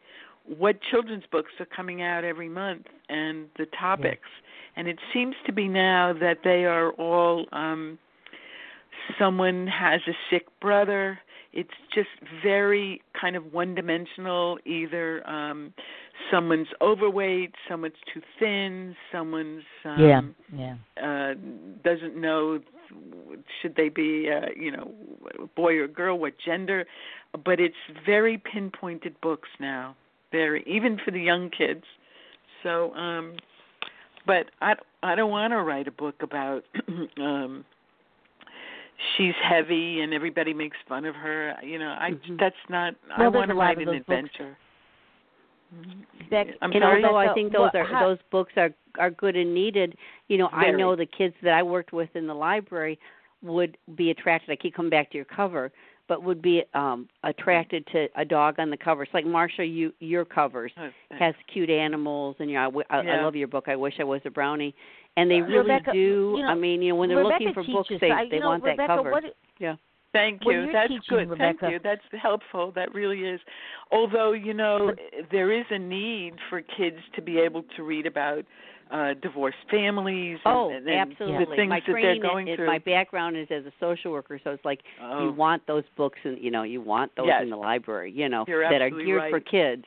what children's books are coming out every month and the topics. And it seems to be now that they are all um someone has a sick brother. It's just very kind of one dimensional either um someone's overweight, someone's too thin, someone's um yeah, yeah. uh doesn't know should they be uh you know boy or girl what gender but it's very pinpointed books now very even for the young kids so um but i i don't want to write a book about um she's heavy and everybody makes fun of her you know i Mhm. that's not i Well, there's want to write an adventure books. Adventure Beck, I'm and sorry? although I think those what- are how- those books are are good and needed, you know, I know the kids that I worked with in the library would be attracted. I keep coming back to your cover, but would be um attracted to a dog on the cover. It's like Marsha, you your covers Oh, has cute animals, and you know, I, w- I, I Yeah. love your book. I wish I was a brownie, and they really Rebecca, do. you know, I mean, you know, when they're Rebecca looking for books, they I, they know, want Rebecca, that cover. What, Thank you. That's teaching, good. Rebecca- Thank you. That's helpful. That really is. Although, you know, there is a need for kids to be able to read about uh divorced families and, Oh, and, and absolutely. the things my that they're going is, through. my background is as a social worker, so it's like oh, you want those books and you know you want those Yes. in the library you know You're that are geared right. for kids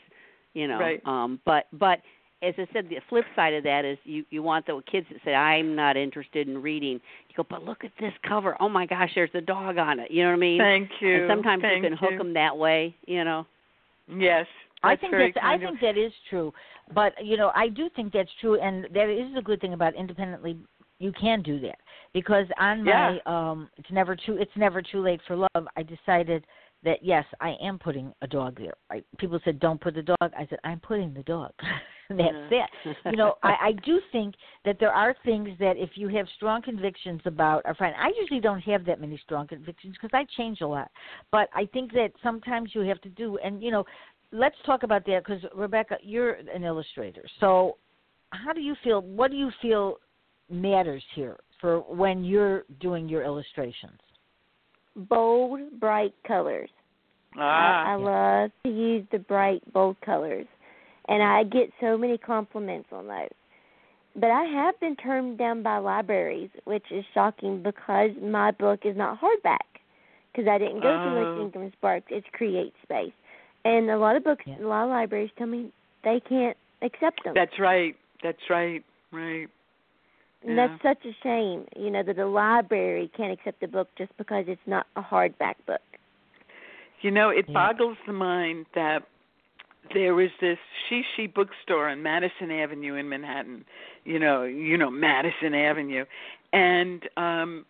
you know Right. um but but as I said, the flip side of that is you you want the kids that say I'm not interested in reading. You go, but look at this cover. Oh my gosh, there's a dog on it. You know what I mean? Thank you. And sometimes Thank you can hook you. them that way. You know. Yes. I think that's I of- think that is true, but you know I do think that's true, and that is a good thing about independently. You can do that because on my um, it's never too it's never too late for love. I decided that yes, I am putting a dog there. I, people said don't put the dog. I said I'm putting the dog. that's it. You know, I, I do think that there are things that if you have strong convictions about a friend, I usually don't have that many strong convictions because I change a lot. But I think that sometimes you have to do, and you know, let's talk about that because Rebecca, you're an illustrator. So, how do you feel? What do you feel matters here for when you're doing your illustrations? Bold, bright colors. Ah. I, I love to use the bright, bold colors, and I get so many compliments on those. But I have been turned down by libraries, which is shocking because my book is not hardback. Because I didn't go to Oh. Lake Ingram Sparks, it's Create Space, and a lot of books, Yeah. a lot of libraries tell me they can't accept them. That's right. That's right. Right. And that's such a shame, you know, that the library can't accept the book just because it's not a hardback book. You know, it Yeah. boggles the mind that there was this she she bookstore on Madison Avenue in Manhattan. You know, you know Madison Avenue, and um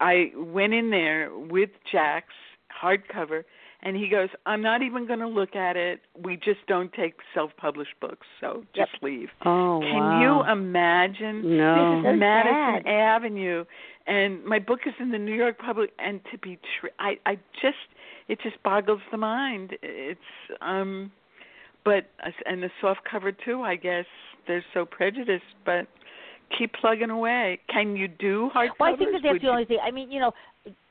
I went in there with Jax hardcover, and he goes, "I'm not even going to look at it. We just don't take self-published books, so just leave." Oh Can wow. you imagine? No. This So is Madison sad. Avenue, and my book is in the New York Public. And to be true, I I just it just boggles the mind. It's um, but and the soft cover too. I guess they're so prejudiced, but keep plugging away. Can you do hardcovers? Well, I think that that's Would the you- only thing. I mean, you know,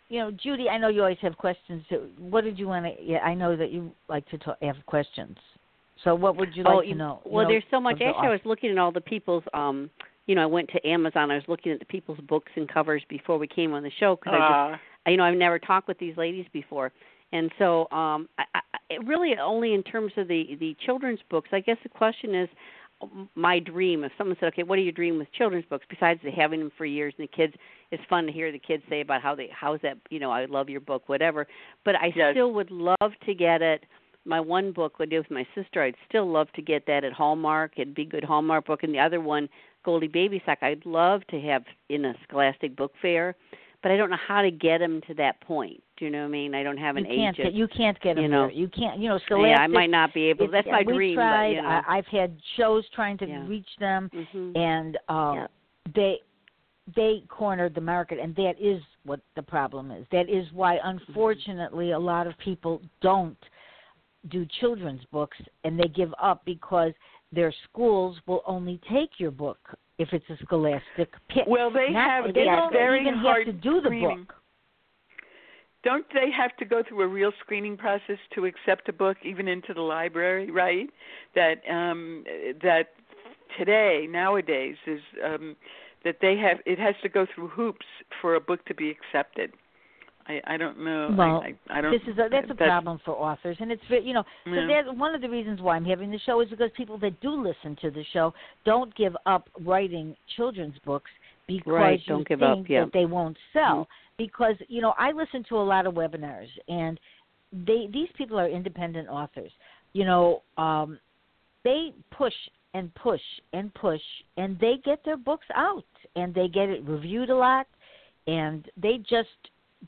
you know, Judy. I know you always have questions. So what did you want to? Yeah, I know that you like to talk, have questions. So what would you like oh, to you- know? You Well, know, there's so much. of the Actually, I was looking at all the people's. um You know, I went to Amazon. I was looking at the people's books and covers before we came on the show because I just Ah, you know I've never talked with these ladies before, and so um I, I it really only in terms of the the children's books. I guess the question is my dream. If someone said, "Okay, what are your dream with children's books?" Besides the having them for years and the kids, it's fun to hear the kids say about how they how's that you know I love your book, whatever. But I Yes. still would love to get it. My one book would do with my sister. I'd still love to get that at Hallmark. It'd be a good Hallmark book, and the other one, Goldie Baby Sock, I'd love to have in a Scholastic book fair but I don't know how to get them to that point. Do you know what I mean? I don't have an you can't agent. get you can't get them you know. there. You can't. You know, Scholastic. yeah, I might not be able. it's- That's my we dream. Tried. But, you know. I, I've had shows trying to Yeah. reach them, hmm and um, Yeah. they they cornered the market, and that is what the problem is. That is why, Mm-hmm. unfortunately, a lot of people don't do children's books, and they give up because their schools will only take your book if it's a scholastic pick. well, they Not- have they it's don't very even hard have to do the screening. book. Don't they have to go through a real screening process to accept a book, even into the library? Right? That um, that today nowadays is um, that they have it has to go through hoops for a book to be accepted. I I don't know. Well, I, I, I don't. This is a, that's a problem for authors, and it's you know so Yeah. that one of the reasons why I'm having the show is because people that do listen to the show don't give up writing children's books because Right, you don't give think up, yeah. that they won't sell. Because you know I listen to a lot of webinars, and they these people are independent authors. You know, um, they push and push and push, and they get their books out, and they get it reviewed a lot, and they just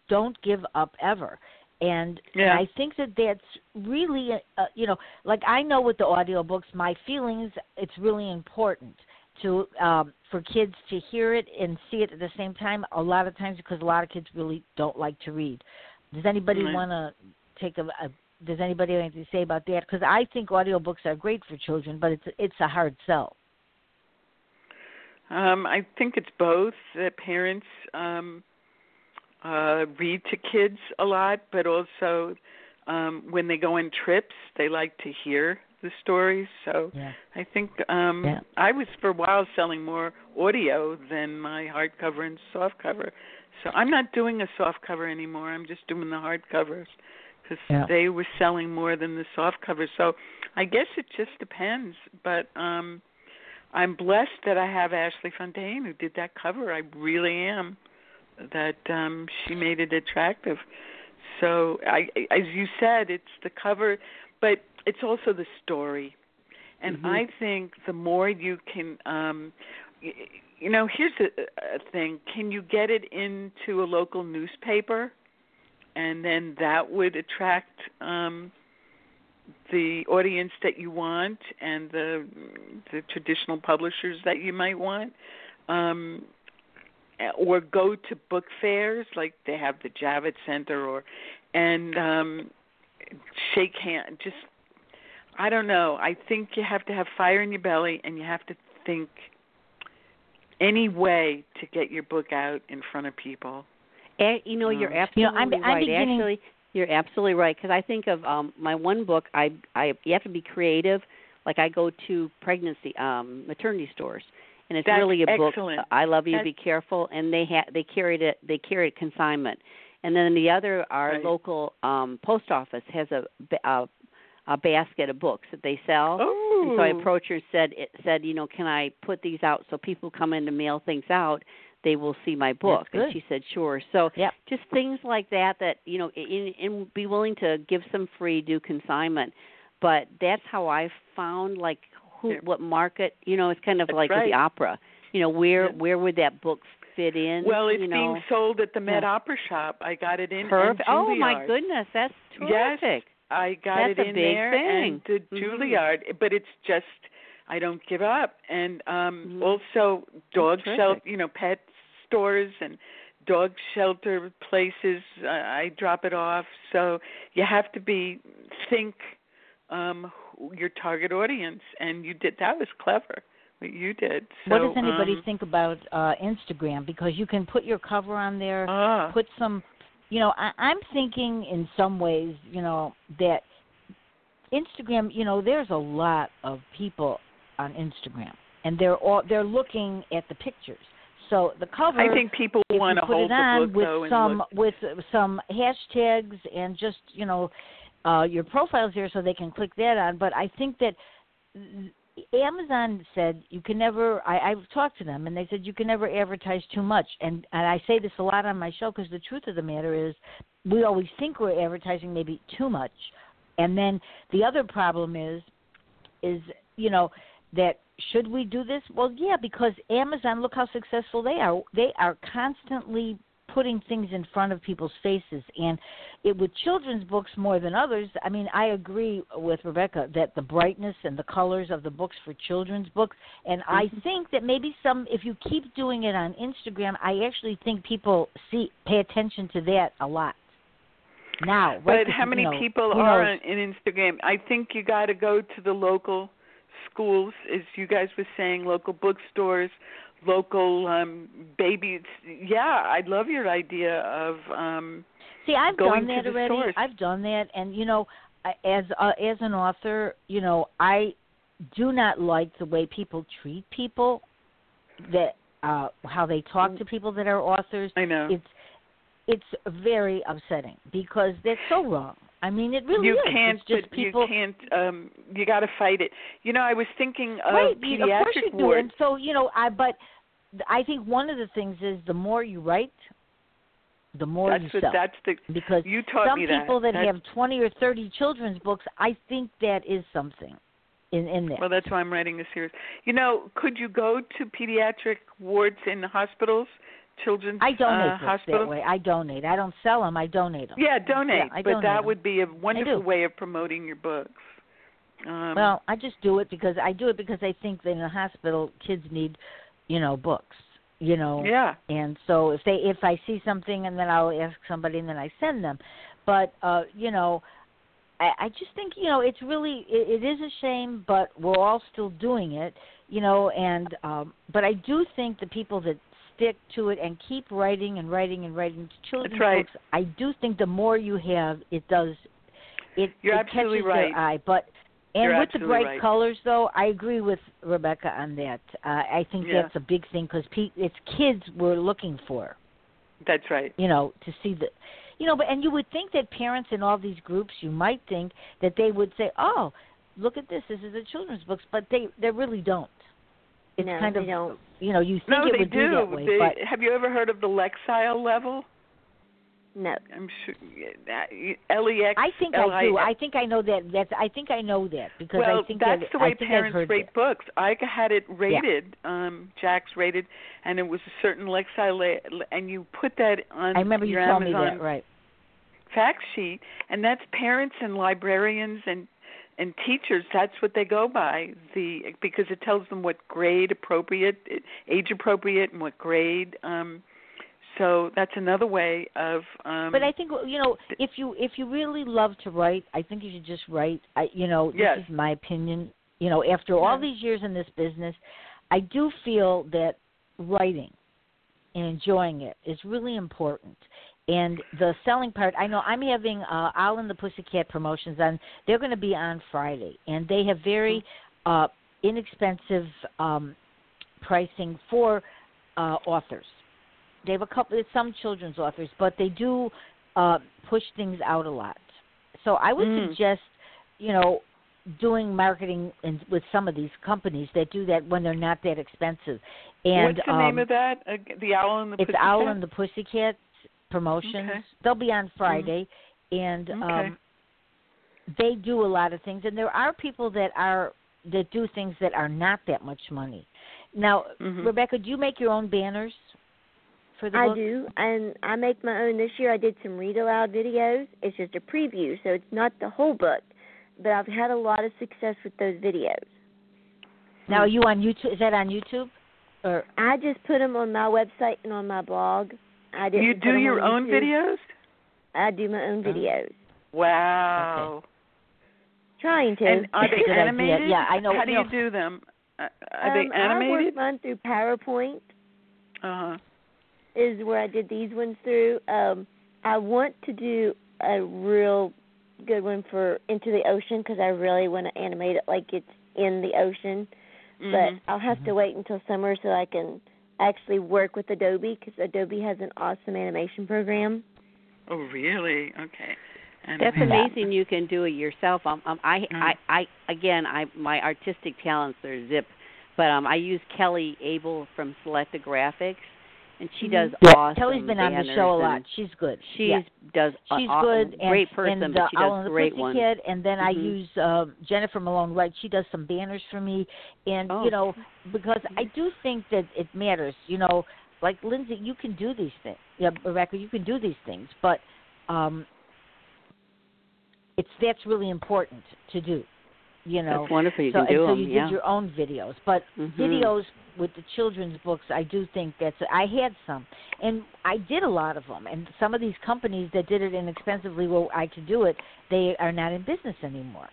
don't give up ever. And, and Yeah. I think that that's really, uh, you know, like I know with the audiobooks, my feelings, it's really important to um for kids to hear it and see it at the same time a lot of times because a lot of kids really don't like to read. Does anybody Right. want to take a, a does anybody have anything to say about that? Because i think audiobooks are great for children but it's it's a hard sell. Um, I think it's both that parents um, uh, read to kids a lot, but also um, when they go on trips, they like to hear the stories. So yeah I think um, Yeah. I was for a while selling more audio than my hardcover and softcover. So I'm not doing a softcover anymore. I'm just doing the hardcovers because Yeah. they were selling more than the softcovers. So I guess it just depends. But um, I'm blessed that I have Ashley Fontaine who did that cover. I really am. That um she made it attractive. So I as you said, it's the cover, but it's also the story. And Mhm. I think the more you can um you know, here's a, a thing. Can you get it into a local newspaper? And then that would attract um the audience that you want and the the traditional publishers that you might want um or go to book fairs like they have the Javits Center or and um shake hand just I don't know. I think you have to have fire in your belly and you have to think any way to get your book out in front of people. And, you know, you're absolutely You know, I'm- I'm right. beginning- Actually, you're absolutely right because I think of um my one book. I I you have to be creative. Like I go to pregnancy um maternity stores, and it's That's really a book. I love you. That's- Be careful. And they ha- they carried it. They carried consignment. And then the other, our Right. local um post office has a ba- a, a basket of books that they sell. Oh. And so I oh. approached her and said, it said, you know, can I put these out so people come in to mail things out? They will see my book. And she said, sure. So Yep. just things like that that you know, in, in be willing to give some free, do consignment. But that's how I found like who, what market. You know, it's kind of That's like with the opera. You know, where where would that book fit in? Well, it's you know? being sold at the Met Yeah. Opera Shop. I got it in perfect. Oh my goodness, that's Yes. I got That's it in there thing. and the Mhm. Juilliard, but it's just I don't give up. And um Mhm. also dog shelter, you know, pet stores and dog shelter places. Uh, I drop it off. So you have to be think um your target audience, and you did that was clever. What you did. So, what does anybody um, think about uh Instagram? Because you can put your cover on there, Ah, put some you know, I, I'm thinking in some ways, you know, that Instagram, you know, there's a lot of people on Instagram and they're all they're looking at the pictures. So the cover I think people want to put hold it on with some with some hashtags and just you know uh your profiles here so they can click that on but i think that amazon said you can never i i've talked to them and they said you can never advertise too much and and i say this a lot on my show because the truth of the matter is we always think we're advertising maybe too much and then the other problem is is you know that should we do this? Well, yeah, because Amazon, look how successful they are. They are constantly putting things in front of people's faces, and it with children's books more than others. I mean, I agree with Rebecca that the brightness and the colors of the books for children's books, and I mm-hmm. think that maybe some, if you keep doing it on Instagram, I actually think people see pay attention to that a lot. Now, right But how many you know, people are on in Instagram? I think you got to go to the local schools, as you guys were saying, local bookstores, local um babies. Yeah, I love your idea of um See, I've done that already. stores. I've done that, and you know, I- as uh, as an author, you know, I do not like the way people treat people, that uh how they talk to people that are authors. I know. It's it's very upsetting because that's so wrong. I mean, it really you is. can't it's just people. you can't um you got to fight it. You know, I was thinking of right, you- of course pediatric you do. And so, you know, I but I think one of the things is the more you write, the more That's you what sell. that's the because you taught some me that. people that, have 20 or 30 children's books, I think that is something in in there. Well, that's why I'm writing a series. You know, could you go to pediatric wards in the hospitals, children's I donate uh, books that way. I donate. I don't sell them. I donate them. Yeah, donate. Yeah, I but donate that 'em. would be a wonderful way of promoting your books. Um, well, I just do it because I do it because I think that in the hospital kids need, you know, books. You know, yeah, and so if they if I see something and then I'll ask somebody and then I send them. But uh, you know, I, I just think you know it's really it, it is a shame, but we're all still doing it. You know, and um, but I do think the people that stick to it and keep writing and writing and writing children's right. books, I do think the more you have, it does. It, You're it absolutely catches right. their eye, but. And You're with the bright right. colors, though, I agree with Rebecca on that. Uh, I think Yeah. that's a big thing because pe- it's kids we're looking for that's right. you know, to see the, you know, but and you would think that parents in all these groups, you might think that they would say, "Oh, look at this. This is a children's books," but they they really don't. It's no, kind of don't. you know you think no, it they would do. be that way, they, but have you ever heard of the Lexile level? No. I'm sure that L E X. I think I do. I think I know that. That's. I think I know that because well, I think that's that, the way I think parents I've heard rate that. books. I had it rated, um, Jax rated, and it was a certain Lexile, and you put that on I remember your you told Amazon me that, right? fact sheet, and that's parents and librarians and and teachers. That's what they go by the because it tells them what grade appropriate, age appropriate, and what grade. um so that's another way of um But I think you know if you if you really love to write, I think you should just write. I you know this Yes. is my opinion. You know, after all these years in this business, I do feel that writing and enjoying it is really important. And the selling part, I know I'm having uh Owl and the Pussycat promotions on. They're going to be on Friday, and they have very uh inexpensive um pricing for uh authors. They have a couple. Some children's authors, but they do uh push things out a lot. So I would Mm. suggest, you know, doing marketing in, with some of these companies that do that when they're not that expensive. And what's the um, name of that? Uh, the Owl and the it's Pussycat? Owl and the Pussycat promotions. Okay. They'll be on Friday, and Okay. um they do a lot of things. And there are people that are that do things that are not that much money. Now, Mhm. Rebecca, do you make your own banners for the I book? do, and I make my own. This year I did some read aloud videos. It's just a preview, so it's not the whole book. But I've had a lot of success with those videos. Now, are you on YouTube? Is that on YouTube? Or I just put them on my website and on my blog. I didn't You do your own YouTube. videos? I do my own videos. Wow. Trying to. And are they Good idea. animated? Yeah, I know- How do you you know- do them? Uh, are um, they I work animated? mine through PowerPoint. Uh-huh. is where I did these ones through. Um, I want to do a real good one for Into the Ocean because I really want to animate it like it's in the ocean. Mhm. But I'll have to wait until summer so I can actually work with Adobe because Adobe has an awesome animation program. Oh, really? Okay. And That's amazing. You can do it yourself. Um, um I, Mm. I, I, again, I, my artistic talents are zip, but um, I use Kelly Abel from Selecta Graphics, and she does Yeah, awesome. Kelly's been on the show a lot. She's good. She yeah. does She's a, good and great person, and, but uh, she Owl does and the great ones. Pussycat, and then I Mhm. use uh, Jennifer Malone Wright. She does some banners for me, and Oh. you know because I do think that it matters. You know, like Lyndsey, you can do these things. Yeah, Rebecca, you can do these things, but um, it's that's really important to do. You know, That's wonderful. You so, can do and so them. you yeah. did your own videos, but Mhm. videos with the children's books, I do think that's. I had some, and I did a lot of them. And some of these companies that did it inexpensively, where I could do it, they are not in business anymore.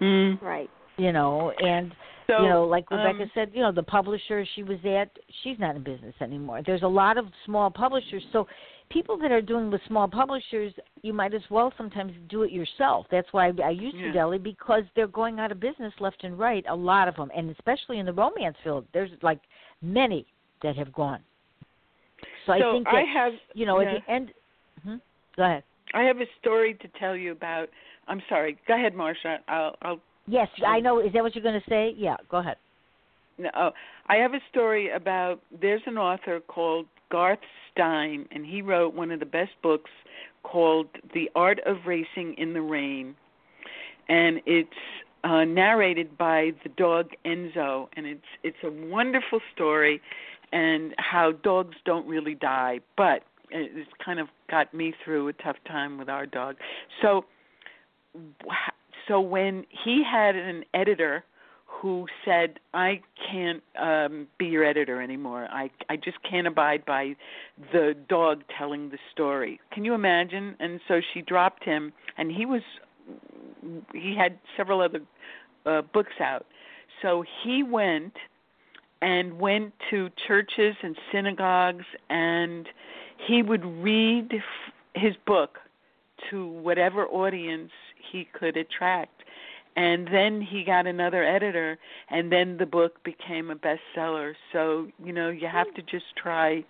Mm. Right. You know, and So, you know, like Rebecca um, said, you know, the publisher she was at, she's not in business anymore. There's a lot of small publishers, so people that are doing with small publishers, you might as well sometimes do it yourself. That's why I use Yeah. Fidelity because they're going out of business left and right. A lot of them, and especially in the romance field, there's like many that have gone. So, I think that I have, you know yeah. at the end. hmm Go ahead. I have a story to tell you about. I'm sorry. Go ahead, Marsha. I'll, I'll Yes, I know. Is that what you're going to say? Yeah, go ahead. No, oh, I have a story about there's an author called Garth Stein, and he wrote one of the best books called The Art of Racing in the Rain, and it's uh, narrated by the dog Enzo, and it's it's a wonderful story, and how dogs don't really die, but it's kind of got me through a tough time with our dog. So, so when he had an editor who said I can't um be your editor anymore. I I just can't abide by the dog telling the story. Can you imagine? And so she dropped him and he was he had several other uh books out. So he went and went to churches and synagogues and he would read his book to whatever audience he could attract and then he got another editor and then the book became a bestseller so you know you have to just try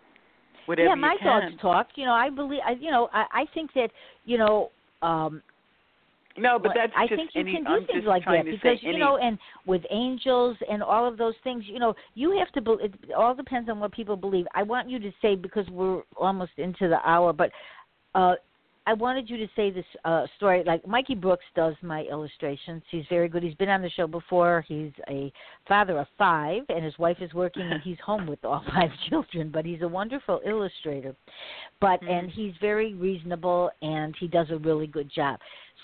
whatever yeah, my you can dogs talk. You know, I believe. I, you know, I, I think that you know, um, No, but that's I just think you any, can do I'm things like that because you any, know, and with angels and all of those things, you know, you have to. be- It all depends on what people believe. I want you to say because we're almost into the hour, but uh I wanted you to say this uh story. Like Mikey Brooks does my illustrations. He's very good. He's been on the show before. He's a father of five, and his wife is working, and he's home with all five children. But he's a wonderful illustrator. But Mhm. and he's very reasonable, and he does a really good job.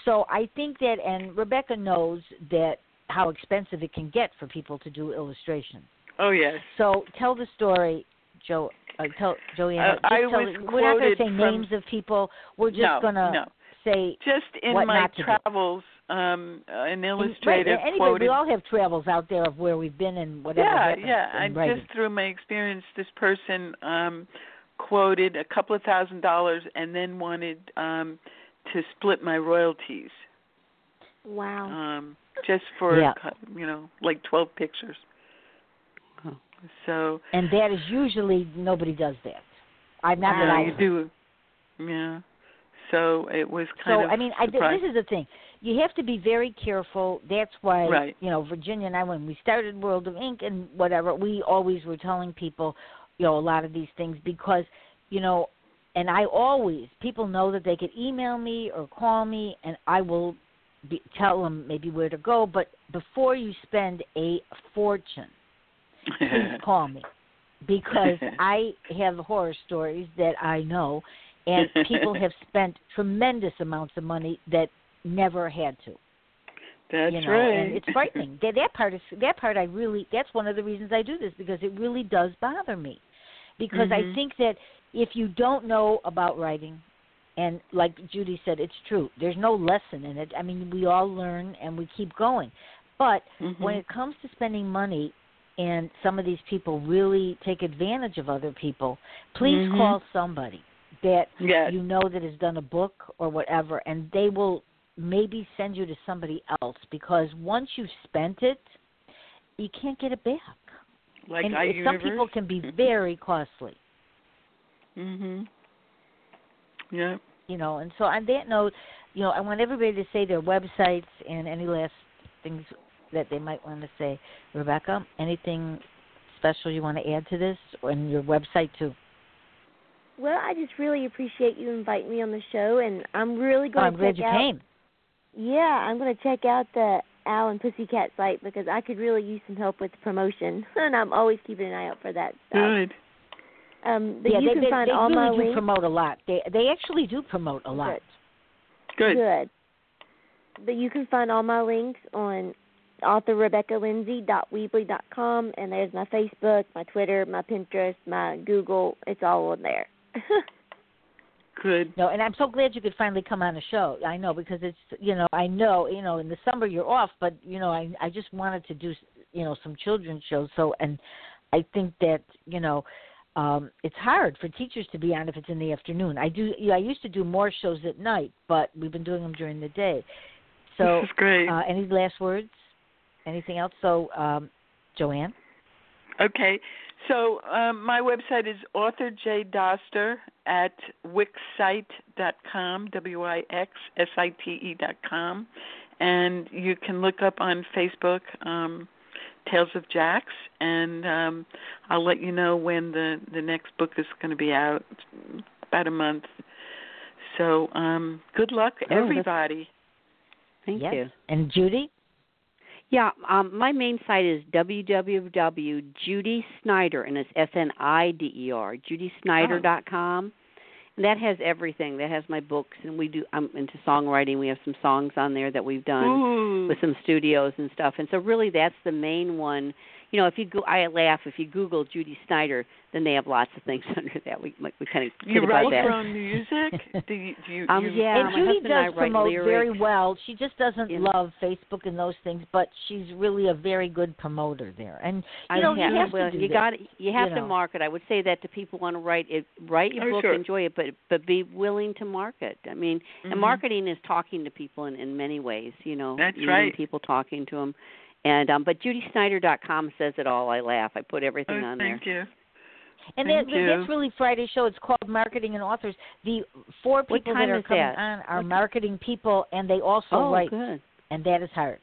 So I think that, and Rebecca knows that how expensive it can get for people to do illustrations. Oh yes. So tell the story, Joe. Uh, tell Joanna. Uh, I tell was it- we're not going to say from- names of people. We're just no, going to no. say Just in what my not to do. travels, um, uh, an and- illustrator right, anyway, quoted. we all have travels out there of where we've been and whatever. yeah, yeah. in And writing. just through my experience, this person um, quoted a couple of thousand dollars and then wanted um, to split my royalties, Wow. um, just for Yeah. you know, like twelve pictures. So and that is usually nobody does that. I'm not that I you do. Yeah. So it was So kind of So I mean, I, this is the thing. You have to be very careful. That's why, Right. you know, Virginia and I, when we started World of Ink and whatever, we always were telling people, you know, a lot of these things because, you know, and I always people know that they could email me or call me, and I will be, tell them maybe where to go. But before you spend a fortune, please call me because I have horror stories that I know, and people have spent tremendous amounts of money that never had to. That's you know, right. and it's frightening. that that part is that part I really that's one of the reasons I do this because it really does bother me. Because I Mhm. think that if you don't know about writing and like Judy said it's true. There's no lesson in it. I mean, we all learn and we keep going. But Mhm. when it comes to spending money and some of these people really take advantage of other people, please Mhm. call somebody that yes. you know that has done a book or whatever and they will maybe send you to somebody else because once you've spent it you can't get it back like and I some people can be very costly Mhm. Yeah. you know and so on that note you know i want everybody to say their websites and any last things that they might want to say rebecca anything special you want to add to this and your website too Well, I just really appreciate you inviting me on the show, and I'm really going oh, going i'm to glad you out. came Yeah, I'm going to check out the Owl and Pussycat site because I could really use some help with promotion, and I'm always keeping an eye out for that stuff. Good. Um, but yeah you they, can they, find they all really my do links. promote a lot they they actually do promote a lot Good. Good. But you can find all my links on authorrebeccalyndsey.weebly.com, and there's my Facebook, my Twitter, my Pinterest, my Google. It's all on there. Good. No, and I'm so glad you could finally come on the show. I know because it's you know I know you know in the summer you're off, but you know I I just wanted to do you know some children's shows. So and I think that you know um it's hard for teachers to be on if it's in the afternoon. I do yeah, I used to do more shows at night, but we've been doing them during the day. So this is great. uh, any last words? Anything else? So um Joanna. Okay. So um, my website is Author J Doster at wixsite.com, W I X S I T E dot com, and you can look up on Facebook um, Tales of Jax, and um, I'll let you know when the the next book is going to be out. About a month. So um, good luck, Oh, everybody. Thank yes. you. And Judy. Yeah, um, my main site is www.judysnider, and it's S N I D E R, judysnider.com. And that has everything. That has my books, and we do. I'm into songwriting. We have some songs on there that we've done with some studios and stuff. And so, really, that's the main one. You know, if you go, I laugh if you Google Judy Snider, then they have lots of things under that. We we kind of kid you about write that. your own music? do you, do you, Um, you yeah, and Judy husband and does promote lyrics. very well. She just doesn't Yeah. love Facebook and those things, but she's really a very good promoter there. And you I know, have, you have well, to do you that. got you have you to know. market. I would say that to people who want to write it, write your Oh, book, sure. enjoy it, but but be willing to market. I mean, Mhm. and marketing is talking to people in in many ways. You know, That's meeting right. People talking to them, and um, but JudySnider.com says it all. I laugh. I put everything Oh, on thank there. Thank you. And Thank that, you. that's really Friday's show. It's called Marketing and Authors. The four people that are coming that? on are What ti- marketing people, and they also oh, write, good. and that is hard.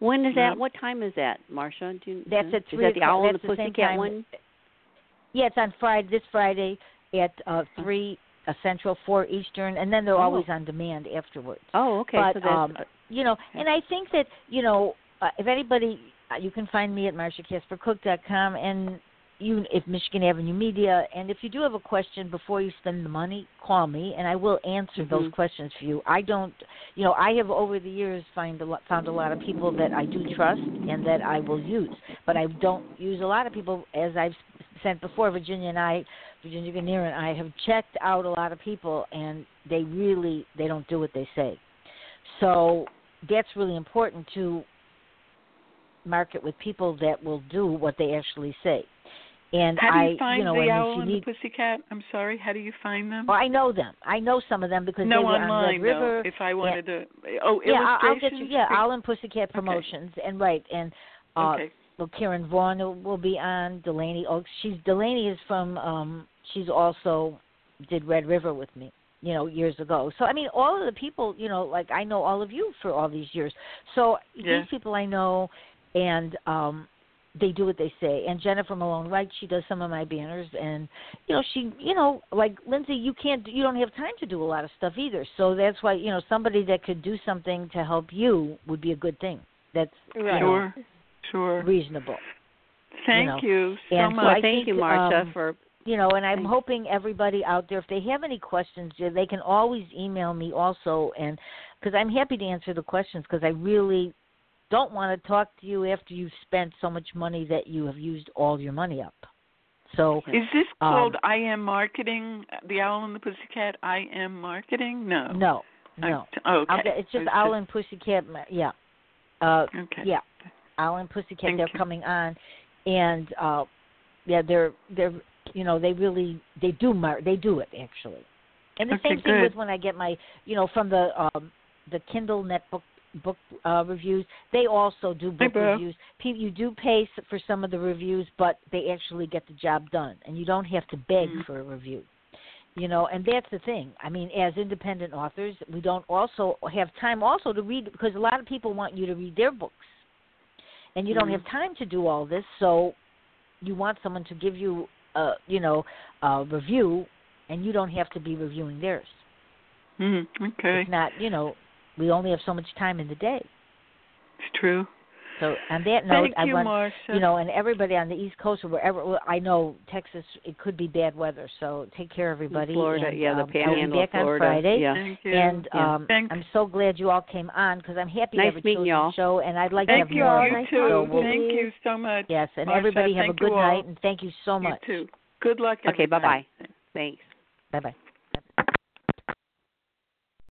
When is that? Yep. What time is that, Marsha? Do you, That's uh, at Is three that the o'clock. Owl and the That's the same Pussycat time. one? Yeah, it's on Friday. This Friday at uh, three uh, Central, four Eastern, and then they're Oh. always on demand afterwards. Oh, okay. But, so that's, um, uh, you know, and I think that you know, uh, if anybody, uh, you can find me at marshacaspercook.com, and you, if Michigan Avenue Media, and if you do have a question before you spend the money, call me, and I will answer those Mhm. questions for you. I don't, you know, I have over the years find a lot, found a lot of people that I do trust and that I will use, but I don't use a lot of people, as I've sent before. Virginia and I, Virginia Grenier and I have checked out a lot of people, and they really they don't do what they say. So that's really important to market with people that will do what they actually say. And How do I, you find know, the owl you and need, the pussycat? I'm sorry. How do you find them? well, I know them. I know some of them because no they were online on Red River. though. If I wanted to, oh, yeah, I'll, I'll get you. Yeah, Owl and Pussycat Promotions, and right, and uh, okay. well, Karen Vaughn will, be on. Delaney Oaks. She's Delaney is from. um She's also did Red River with me. You know, years ago. So I mean, all of the people. You know, like I know all of you for all these years. So Yeah. these people I know, and um they do what they say. And Jennifer Malone Wright, she does some of my banners, and you know, she, you know, like Lyndsey, you can't, you don't have time to do a lot of stuff either. So that's why, you know, somebody that could do something to help you would be a good thing. That's you know, Sure. Sure. reasonable. Thank know. you so And so much. well, I thank you, think, Marsha, um, for you know, and I'm hoping everybody out there, if they have any questions, they can always email me also, and because I'm happy to answer the questions because I really don't want to talk to you after you've spent so much money that you have used all your money up. So Is this Um, called I am marketing? The owl and the pussycat. I am marketing. No. no, I'm no, t- okay. I'll it's just It's Owl and Pussycat. Yeah, uh, Okay. yeah, Owl and Pussycat. Thank they're you. coming on, and uh, yeah, they're they're you know they really they do mar- they do it actually. And the Okay, same thing good. with when I get my you know from the um the Kindle netbook book uh reviews they also do book Bro. reviews Pe- you do pay for some of the reviews but they actually get the job done and you don't have to beg Mm. for a review you know and that's the thing i mean as independent authors we don't also have time also to read because a lot of people want you to read their books and you don't Mhm. have time to do all this so you want someone to give you a you know a review and you don't have to be reviewing theirs Mm, okay. it's not you know we only have so much time in the day It's true. so on that note Thank i you, want Marsha. you know, and everybody on the East Coast or wherever. well, I know Texas, it could be bad weather, so take care, everybody. Florida, and, yeah, the um, panhandle I'll be back of Florida. on Friday. Yeah. Thank you. And Yeah. um, Thanks. I'm so glad you all came on because I'm happy Nice to have a meeting children's y'all. show, and I'd like Thank to you. have more. all. You Nice too. talking to Thank you. you so much. Yes, and Marsha, everybody have a thank good you all. night, and thank you so much. You too. Good luck. Okay, everybody. bye-bye. Thanks. Bye bye.